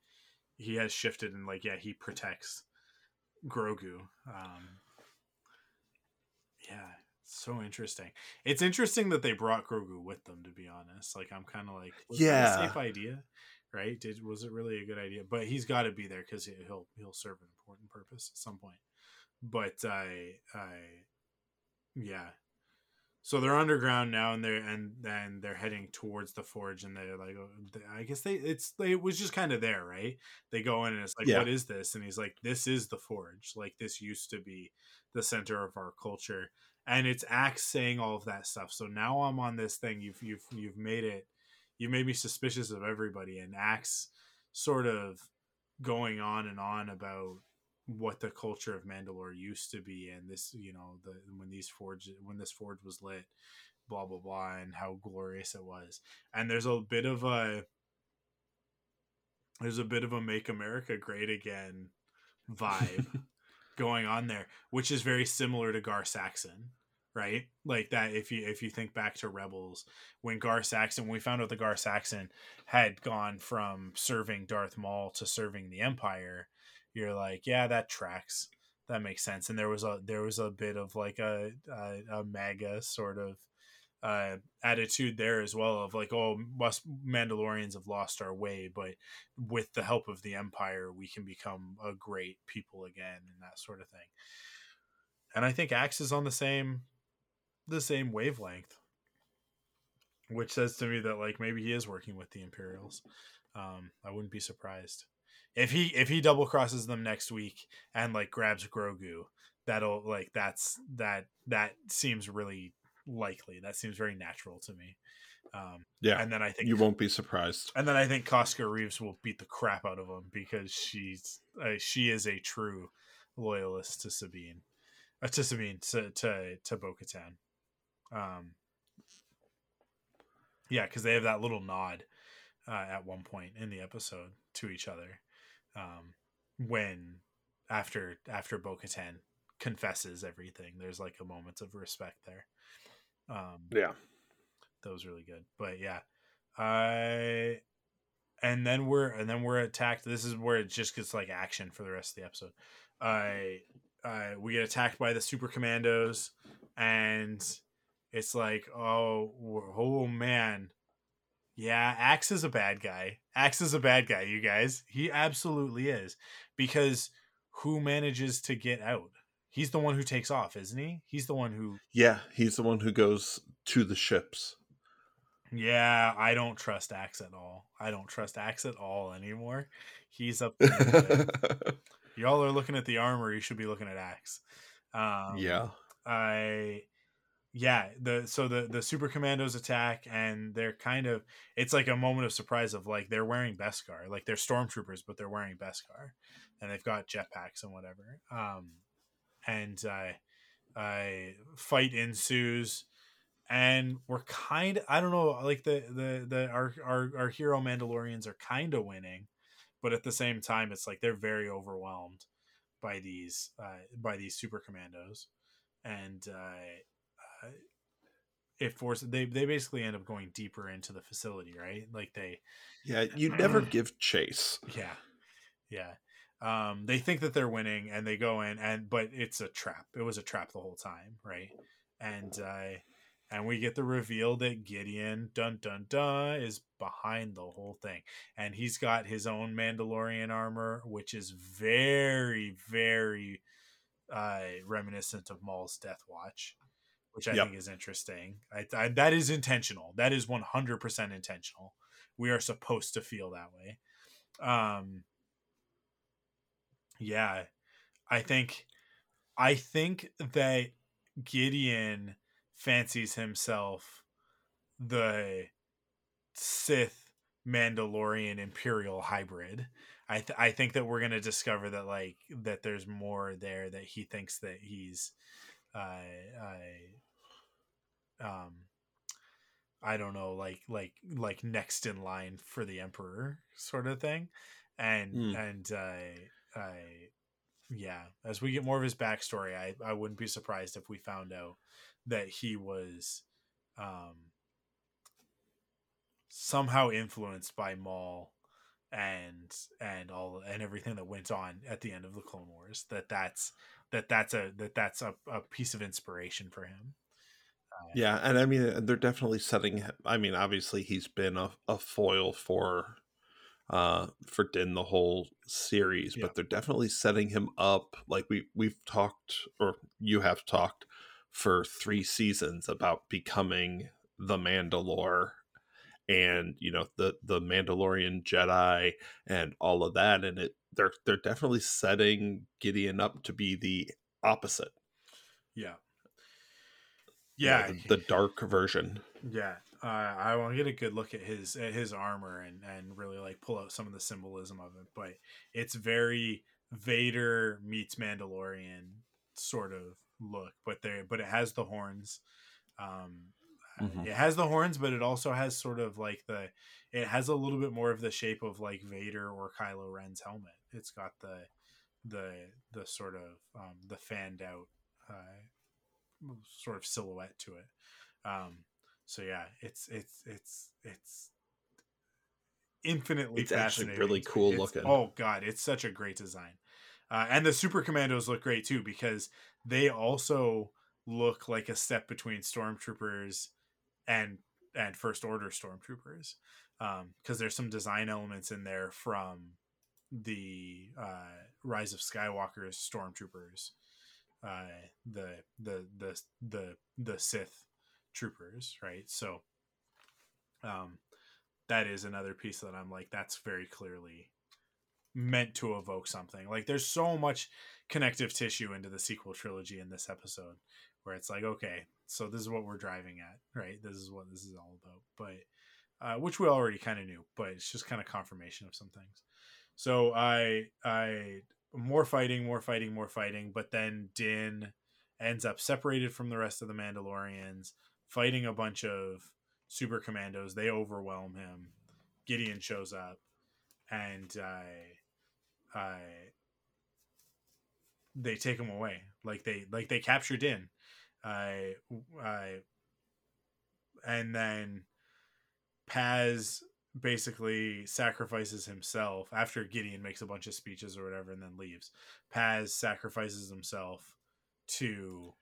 he has shifted and like yeah he protects Grogu. Um, yeah, So interesting. It's interesting that they brought Grogu with them. To be honest, like I'm kind of like, yeah, safe idea, right? Did was it really a good idea? But he's got to be there because he'll he'll serve an important purpose at some point. But I I yeah. So they're underground now, and they're and then they're heading towards the forge, and they're like, oh, I guess they it's they, it was just kind of there, right? They go in and it's like, Yeah. what is this? And he's like, this is the forge. Like this used to be the center of our culture, and it's Axe saying all of that stuff. So now I'm on this thing. You've you've you've made it. You made me suspicious of everybody, and Axe sort of going on and on about what the culture of Mandalore used to be, and this, you know, the when these forge when this forge was lit, blah blah blah, and how glorious it was. And there's a bit of a there's a bit of a "Make America Great Again" vibe going on there, which is very similar to Gar Saxon, right? Like that. If you if you think back to Rebels, when Gar Saxon, when we found out that Gar Saxon had gone from serving Darth Maul to serving the Empire, you're like, yeah, that tracks. That makes sense. And there was a there was a bit of like a a, a MAGA sort of uh attitude there as well of like oh us mandalorians have lost our way but with the help of the empire we can become a great people again and that sort of thing and i think axe is on the same the same wavelength which says to me that like maybe he is working with the imperials um i wouldn't be surprised if he if he double crosses them next week and like grabs grogu that'll like that's that that seems really likely that seems very natural to me um Yeah, and then i think you won't be surprised. and then I think Koska Reeves will beat the crap out of him because she's uh, she is a true loyalist to Sabine, uh, to Sabine to to to Bo-Katan. Um, yeah, because they have that little nod uh, at one point in the episode to each other um, when after after Bo-Katan confesses everything. There's like a moment of respect there. Um, Yeah, that was really good. But yeah, I and then we're and then we're attacked. This is where it just gets like action for the rest of the episode. I I we get attacked by the super commandos, and it's like oh oh man, yeah, Axe is a bad guy. Axe is a bad guy, you guys. He absolutely is because who manages to get out? He's the one who takes off, isn't he? He's the one who yeah. He's the one who goes to the ships. Yeah, I don't trust Axe at all. I don't trust Axe at all anymore. He's up. there. Y'all are looking at the armor. You should be looking at Axe. Um, yeah, I. Yeah, the so the the super commandos attack and they're kind of it's like a moment of surprise of like they're wearing Beskar like they're stormtroopers but they're wearing Beskar and they've got jetpacks and whatever um and I I fight ensues and we're kind of. I don't know like the the the our our, our hero Mandalorians are kind of winning but at the same time it's like they're very overwhelmed by these uh, by these super commandos and uh, uh, it forces they they basically end up going deeper into the facility right? Like they yeah. You never give chase. yeah. Yeah. Um they think that they're winning and they go in and but it's a trap. It was a trap the whole time right? And uh and we get the reveal that gideon dun dun dun is behind the whole thing. And he's got his own mandalorian armor which is very very uh reminiscent of maul's death watch which i Yep. think is interesting. I, I that is intentional. That is 100% intentional. We are supposed to feel that way. Um yeah i think i think that gideon fancies himself the sith mandalorian imperial hybrid. I th- i think that we're going to discover that like that there's more there that he thinks that he's uh, uh um I don't know, like like like next in line for the emperor sort of thing, and Hmm. and uh, I yeah, as we get more of his backstory, I I wouldn't be surprised if we found out that he was um somehow influenced by Maul and and all and everything that went on at the end of the Clone Wars. That that's that that's a that that's a, a piece of inspiration for him. yeah, and I mean they're definitely setting. I mean, obviously he's been a, a foil for uh for Din the whole series, Yeah. but they're definitely setting him up. Like we we've talked, or you have talked for three seasons about becoming the Mandalore and you know the the Mandalorian Jedi and all of that and it they're they're definitely setting Gideon up to be the opposite Yeah. you know, Yeah. the, the dark version Yeah, uh, I want to get a good look at his at his armor and and really like pull out some of the symbolism of it. But it's very Vader meets Mandalorian sort of look, but there but it has the horns. Um, Mhm. It has the horns, but it also has sort of like the it has a little bit more of the shape of like Vader or Kylo Ren's helmet. It's got the the the sort of um, the fanned out uh, sort of silhouette to it. Um, so yeah, it's it's it's it's infinitely It's actually really cool It's- looking. Oh god, it's such a great design. Uh, and the super commandos look great too because they also look like a step between stormtroopers and and first order stormtroopers because there's some design elements in there from the uh, rise of skywalker's stormtroopers uh, the the the the the sith troopers right? So um that is another piece that i'm like that's very clearly meant to evoke something. Like there's so much connective tissue into the sequel trilogy in this episode where it's like okay so this is what we're driving at right? This is what this is all about. But uh, which we already kind of knew but it's just kind of confirmation of some things. So i i more fighting more fighting more fighting but then din ends up separated from the rest of the mandalorians fighting a bunch of super commandos. They overwhelm him. Gideon shows up and i i they take him away. Like they like they capture din I, I, and then Paz basically sacrifices himself after Gideon makes a bunch of speeches or whatever, and then leaves. Paz sacrifices himself to,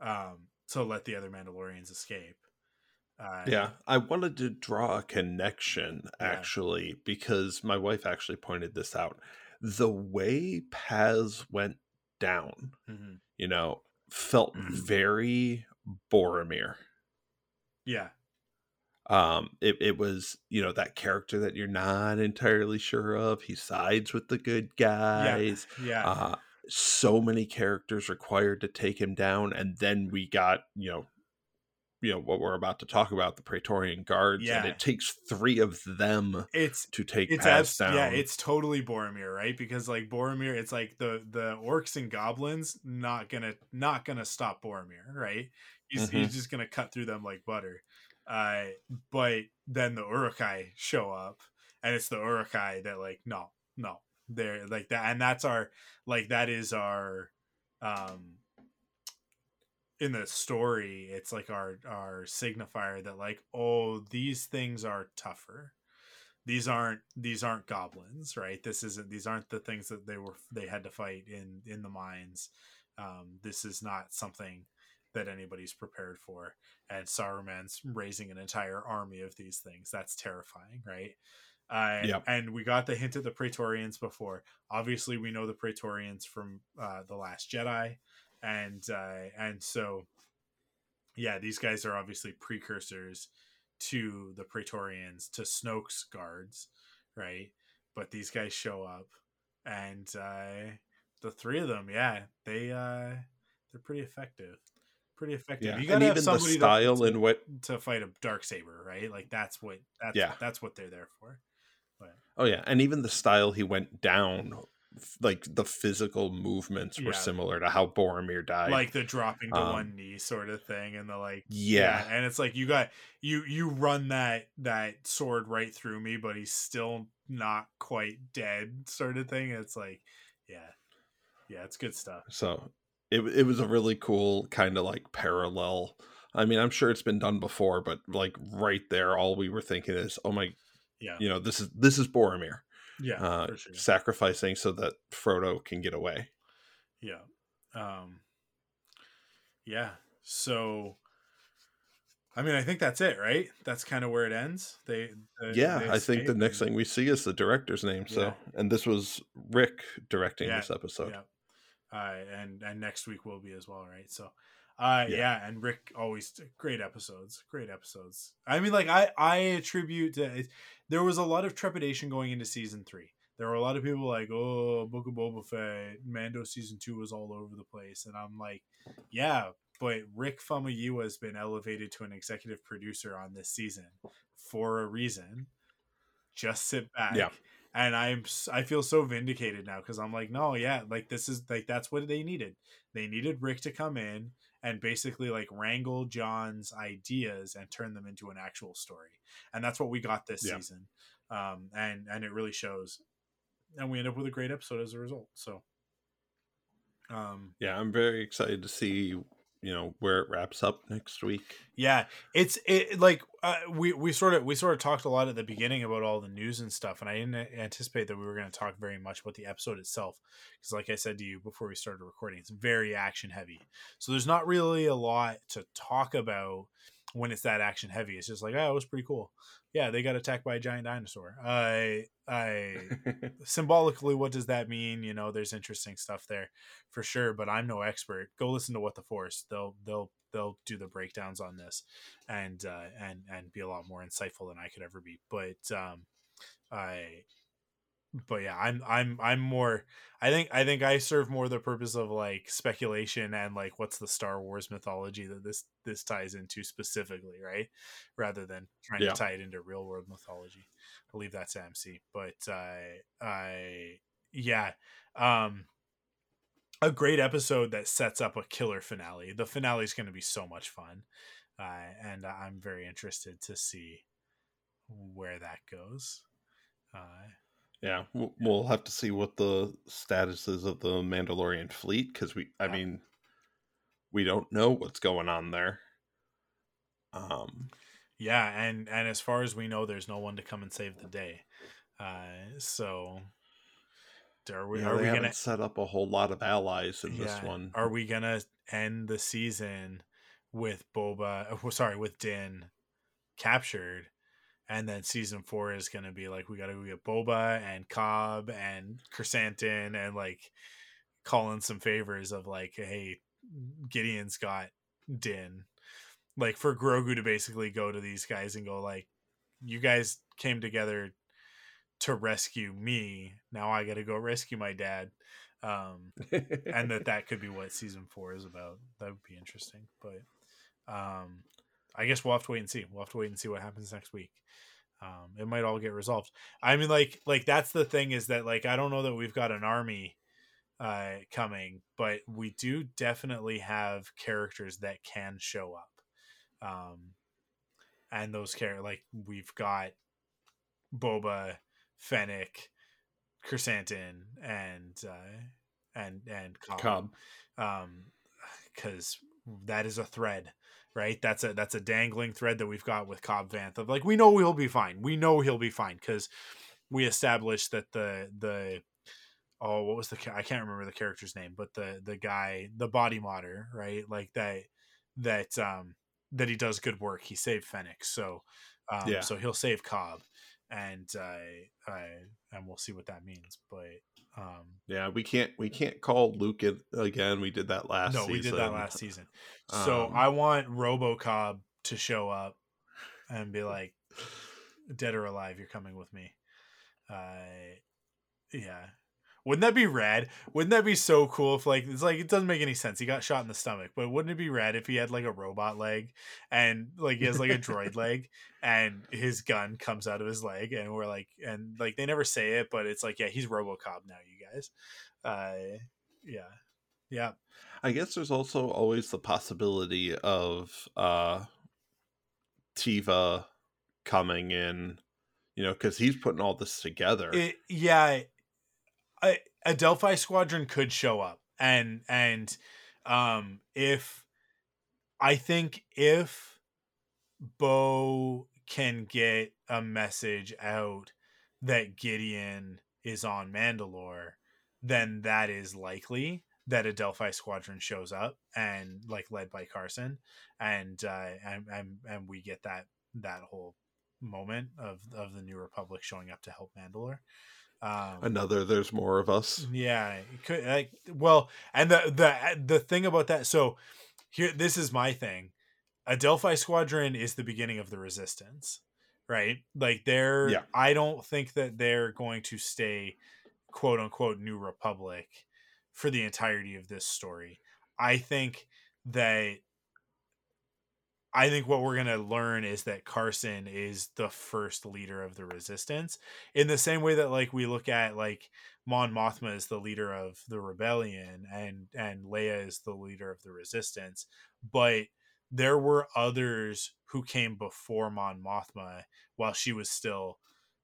um, to let the other Mandalorians escape. Uh, yeah i wanted to draw a connection Yeah. actually because my wife actually pointed this out the way paz went down mhm. you know felt very boromir. Yeah. um it, it was you know that character that you're not entirely sure of. He sides with the good guys. Yeah. uh so many characters required to take him down and then we got you know you know what we're about to talk about the praetorian guards and Yeah. it takes three of them it's to take it's abs- down yeah it's totally boromir right because like boromir it's like the the orcs and goblins not gonna not gonna stop boromir right he's, Mm-hmm. he's just gonna cut through them like butter uh but then the Uruk-hai show up and it's the Uruk-hai that like no no they're like that and that's our like that is our um in the story it's like our our signifier that like oh these things are tougher. These aren't these aren't goblins right? This isn't these aren't the things that they were they had to fight in in the mines. Um this is not something that anybody's prepared for. And saruman's raising an entire army of these things. That's terrifying right? Uh, Yep. and we got the hint of the praetorians before. Obviously we know the praetorians from uh, the last jedi and uh, and so yeah these guys are obviously precursors to the praetorians to snoke's guards right? But these guys show up and uh the three of them yeah they uh they're pretty effective. Pretty effective. Yeah you and gotta have even the somebody to- style to, in what to fight a dark saber right? Like that's what that's Yeah. that's what they're there for. But oh yeah and even the style he went down like the physical movements were Yeah. similar to how boromir died. Like the dropping to Um, one knee sort of thing and the like yeah and it's like you got you you run that that sword right through me but he's still not quite dead sort of thing it's like yeah. Yeah it's good stuff. So it it was a really cool kind of like parallel. I mean, I'm sure it's been done before, but like right there, all we were thinking is, oh my, yeah. you know, this is this is Boromir yeah uh, sure sacrificing so that Frodo can get away. yeah um yeah so I mean, I think that's it, right? That's kind of where it ends. They, they yeah, they I think the next thing we see is the director's name. So, yeah. and this was Rick directing yeah, this episode. Yeah. Uh, and and next week will be as well, right? So, uh, yeah. yeah. and Rick always great episodes, great episodes. I mean, like I I attribute to there was a lot of trepidation going into season three. There were a lot of people like, oh, Book of Boba Fett, Mando season two was all over the place, and I'm like, yeah, but Rick Famuyiwa has been elevated to an executive producer on this season for a reason. Just sit back. Yeah. And I'm I feel so vindicated now because I'm like, no, yeah, like this is like that's what they needed. They needed Rick to come in and basically like wrangle John's ideas and turn them into an actual story. And that's what we got this yeah. season. Um, and and it really shows. And we end up with a great episode as a result. So um yeah, I'm very excited to see you know where it wraps up next week. Yeah it's it like uh, we we sort of we sort of talked a lot at the beginning about all the news and stuff and i didn't anticipate that we were going to talk very much about the episode itself because like i said to you before we started recording it's very action heavy so there's not really a lot to talk about when it's that action heavy it's just like oh it was pretty cool yeah, they got attacked by a giant dinosaur. I, I, symbolically, what does that mean? You know, there's interesting stuff there for sure. But I'm no expert. Go listen to what the Force. They'll, they'll, they'll do the breakdowns on this, and uh, and and be a lot more insightful than I could ever be. But um, I, but yeah, I'm I'm I'm more. I think I think I serve more the purpose of like speculation and like what's the Star Wars mythology that this this ties into specifically, right? Rather than trying yeah. to tie it into real world mythology. I'll leave that to MC. But I uh, I yeah, um, a great episode that sets up a killer finale. The finale is going to be so much fun, uh, and I'm very interested to see where that goes. Uh, yeah, we'll have to see what the status is of the Mandalorian fleet because we, I mean, we don't know what's going on there. Um, yeah, and and as far as we know, there's no one to come and save the day. Uh, so are we? Yeah, are we gonna set up a whole lot of allies in yeah, this one? Are we gonna end the season with Boba? Oh, sorry, with Din captured and then season four is gonna be like we gotta go get Boba and Cobb and Krrsantan and like calling some favors of like, hey, Gideon's got Din. Like for Grogu to basically go to these guys and go like, you guys came together to rescue me. Now I got to go rescue my dad. Um, and that that could be what season four is about. That would be interesting. But um, I guess we'll have to wait and see. We'll have to wait and see what happens next week. Um, it might all get resolved. I mean, like, like that's the thing is that like I don't know that we've got an army uh, coming, but we do definitely have characters that can show up. Um, and those characters, like we've got Boba, Fennec, Krrsantan, and uh, and and Cobb. Cobb. Um, because that is a thread right? That's a that's a dangling thread that we've got with Cobb Vanth of like we know he'll be fine. We know he'll be fine because we established that the the oh what was the I can't remember the character's name, but the the guy the body modder right like that that um that he does good work. He saved Fennec, so um, yeah. so he'll save Cobb, and uh, I and we'll see what that means. But um, yeah, we can't we can't call Luke again. We did that last. No, season. we did that last season. So um, I want RoboCobb to show up and be like, "Dead or alive, you're coming with me." Uh, yeah, wouldn't that be rad? Wouldn't that be so cool if like it's like it doesn't make any sense. He got shot in the stomach, but wouldn't it be rad if he had like a robot leg and like he has like a droid leg and his gun comes out of his leg and we're like and like they never say it, but it's like yeah, he's RoboCop now, you guys. Uh yeah. Yeah. I guess there's also always the possibility of uh Teva coming in, you know, because he's putting all this together. It, yeah, Adelphi squadron could show up, and and um, if I think if Bo can get a message out that Gideon is on Mandalore, then that is likely. that Adelphi squadron shows up and like led by Carson, and uh, and and and we get that that whole moment of of the New Republic showing up to help Mandalore. Um, Another, there's more of us. Yeah, could like well, and the the the thing about that. So here, this is my thing. Adelphi squadron is the beginning of the resistance, right? Like they're. Yeah. I don't think that they're going to stay, quote unquote, New Republic for the entirety of this story. I think that I think what we're going to learn is that Carson is the first leader of the resistance in the same way that like we look at like Mon Mothma is the leader of the rebellion and and Leia is the leader of the resistance but there were others who came before Mon Mothma while she was still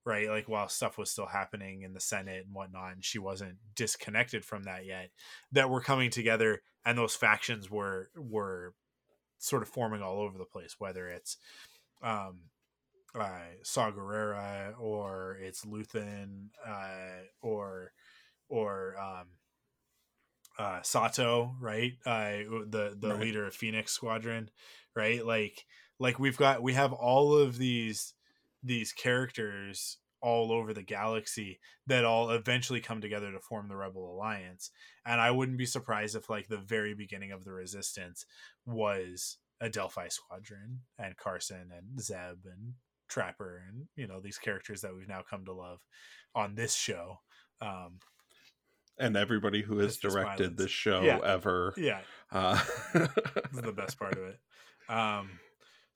right like while stuff was still happening in the senate and whatnot and she wasn't disconnected from that yet that were coming together and those factions were were sort of forming all over the place whether it's um uh Saw Gerrera or it's Luthen uh or or um uh Sato right uh the the right. leader of Phoenix squadron right like like we've got we have all of these these characters all over the galaxy that all eventually come together to form the rebel alliance and i wouldn't be surprised if like the very beginning of the resistance was adelphi squadron and carson and zeb and trapper and you know these characters that we've now come to love on this show um and everybody who has directed this show yeah. ever yeah. uh... the best part of it. Um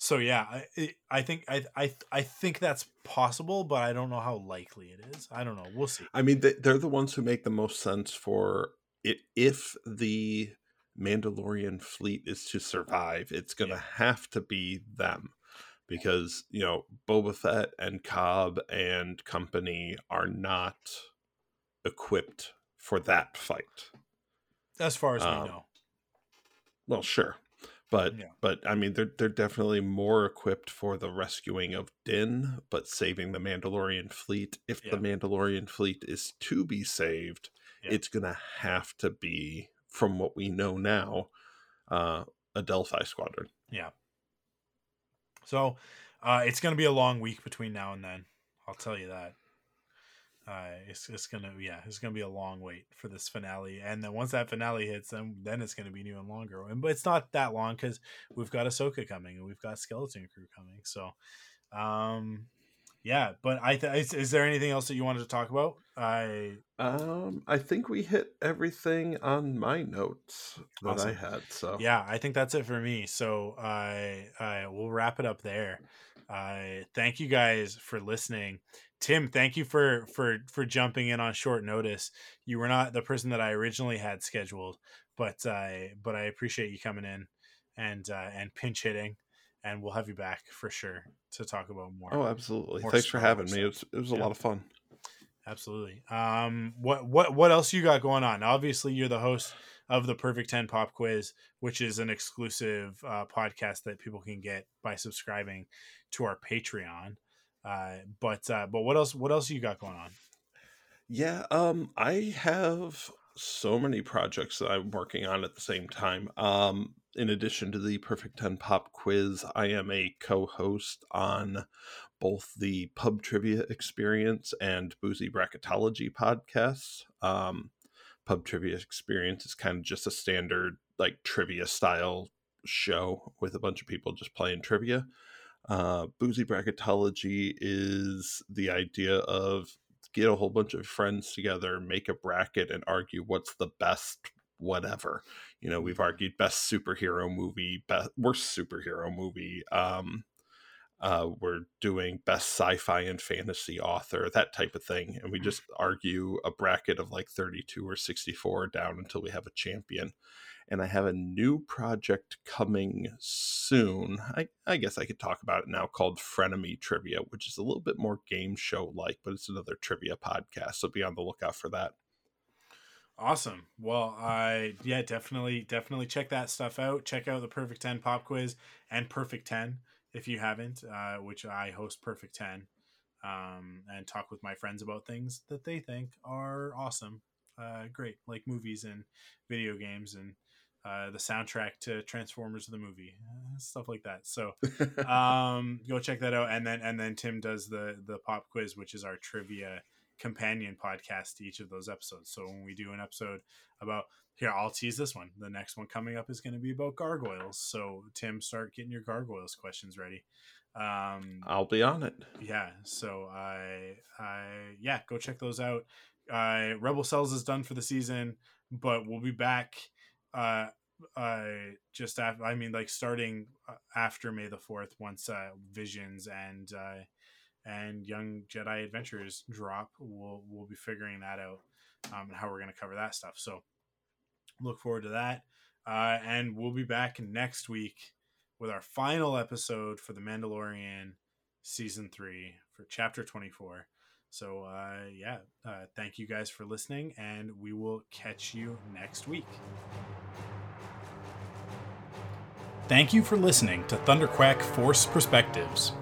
so yeah, I, I think I, I I think that's possible, but I don't know how likely it is. I don't know. We'll see. I mean, they're the ones who make the most sense for it. If the Mandalorian fleet is to survive, it's going to yeah. have to be them because you know Boba Fett and Cobb and company are not equipped for that fight. As far as um, we know. Well, sure but yeah. but I mean they're they're definitely more equipped for the rescuing of Din, but saving the Mandalorian fleet. If yeah. the Mandalorian fleet is to be saved, yeah. it's gonna have to be, from what we know now, uh, Adelphi squadron. Yeah. So uh, it's gonna be a long week between now and then. I'll tell you that uh, it's it's gonna yeah it's gonna be a long wait for this finale. And then once that finale hits then then it's gonna be new and longer. And but it's not that long because we've got Ahsoka coming and we've got Skeleton Crew coming. So um yeah but I th- is, is there anything else that you wanted to talk about? I um I think we hit everything on my notes that awesome. I had so. Yeah I think that's it for me. So I I will wrap it up there I thank you guys for listening Tim, thank you for for for jumping in on short notice. You were not the person that I originally had scheduled, but I uh, but I appreciate you coming in and uh, and pinch hitting, and we'll have you back for sure to talk about more. Oh, absolutely! More Thanks for having me. It was it was a yeah. lot of fun. Absolutely. Um, what what what else you got going on? Obviously, you're the host of the Perfect Ten Pop Quiz, which is an exclusive uh, podcast that people can get by subscribing to our Patreon. Uh, but uh, but what else? What else you got going on? Yeah, um, I have so many projects that I'm working on at the same time. Um, in addition to the Perfect 10 Pop Quiz, I am a co host on both the Pub Trivia Experience and Boozy Bracketology podcasts. Um, Pub Trivia Experience is kind of just a standard, like, trivia style show with a bunch of people just playing trivia. Uh, boozy bracketology is the idea of get a whole bunch of friends together, make a bracket, and argue what's the best whatever. You know, we've mm-hmm. argued best superhero movie, best worst superhero movie. Um, uh, we're doing best sci-fi and fantasy author, that type of thing, and we mm. just argue a bracket of like 32 or 64 down until we have a champion and I have a new project coming soon. I, I guess I could talk about it now called Frenemy Trivia, which is a little bit more game show like, but it's another trivia podcast. So be on the lookout for that. Awesome. Well, I yeah, definitely definitely check that stuff out. Check out the Perfect 10 pop quiz and Perfect 10 if you haven't, uh, which I host Perfect 10 um, and talk with my friends about things that they think are awesome uh, great, like movies and video games and uh, the soundtrack to Transformers the movie, uh, stuff like that. So um, go check that out. And then and then Tim does the the pop quiz, which is our trivia companion podcast to each of those episodes. So when we do an episode about here, I'll tease this one. The next one coming up is going to be about gargoyles. So Tim, start getting your gargoyles questions ready. Um, I'll be on it. Yeah. So I, I, yeah, go check those out. Uh, Rebel Cells is done for the season, but we'll be back. Uh, uh, just after, I mean, like starting uh, after May the Fourth, once uh, Visions and uh, and Young Jedi Adventures drop, we'll we'll be figuring that out um, and how we're going to cover that stuff. So look forward to that, uh, and we'll be back next week with our final episode for the Mandalorian season three for chapter twenty four. So uh, yeah, uh, thank you guys for listening, and we will catch you next week. Thank you for listening to Thunderquack Force Perspectives.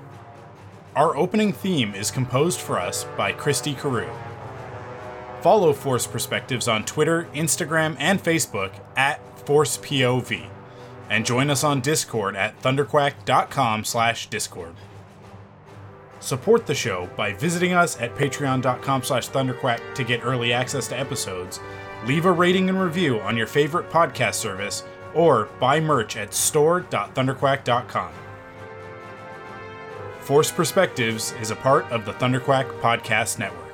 Our opening theme is composed for us by Christy Carew. Follow Force Perspectives on Twitter, Instagram, and Facebook at ForcePOV, and join us on Discord at thunderquack.com/discord. Support the show by visiting us at patreon.com/thunderquack to get early access to episodes. Leave a rating and review on your favorite podcast service, or buy merch at store.thunderquack.com. Force Perspectives is a part of the Thunderquack Podcast Network.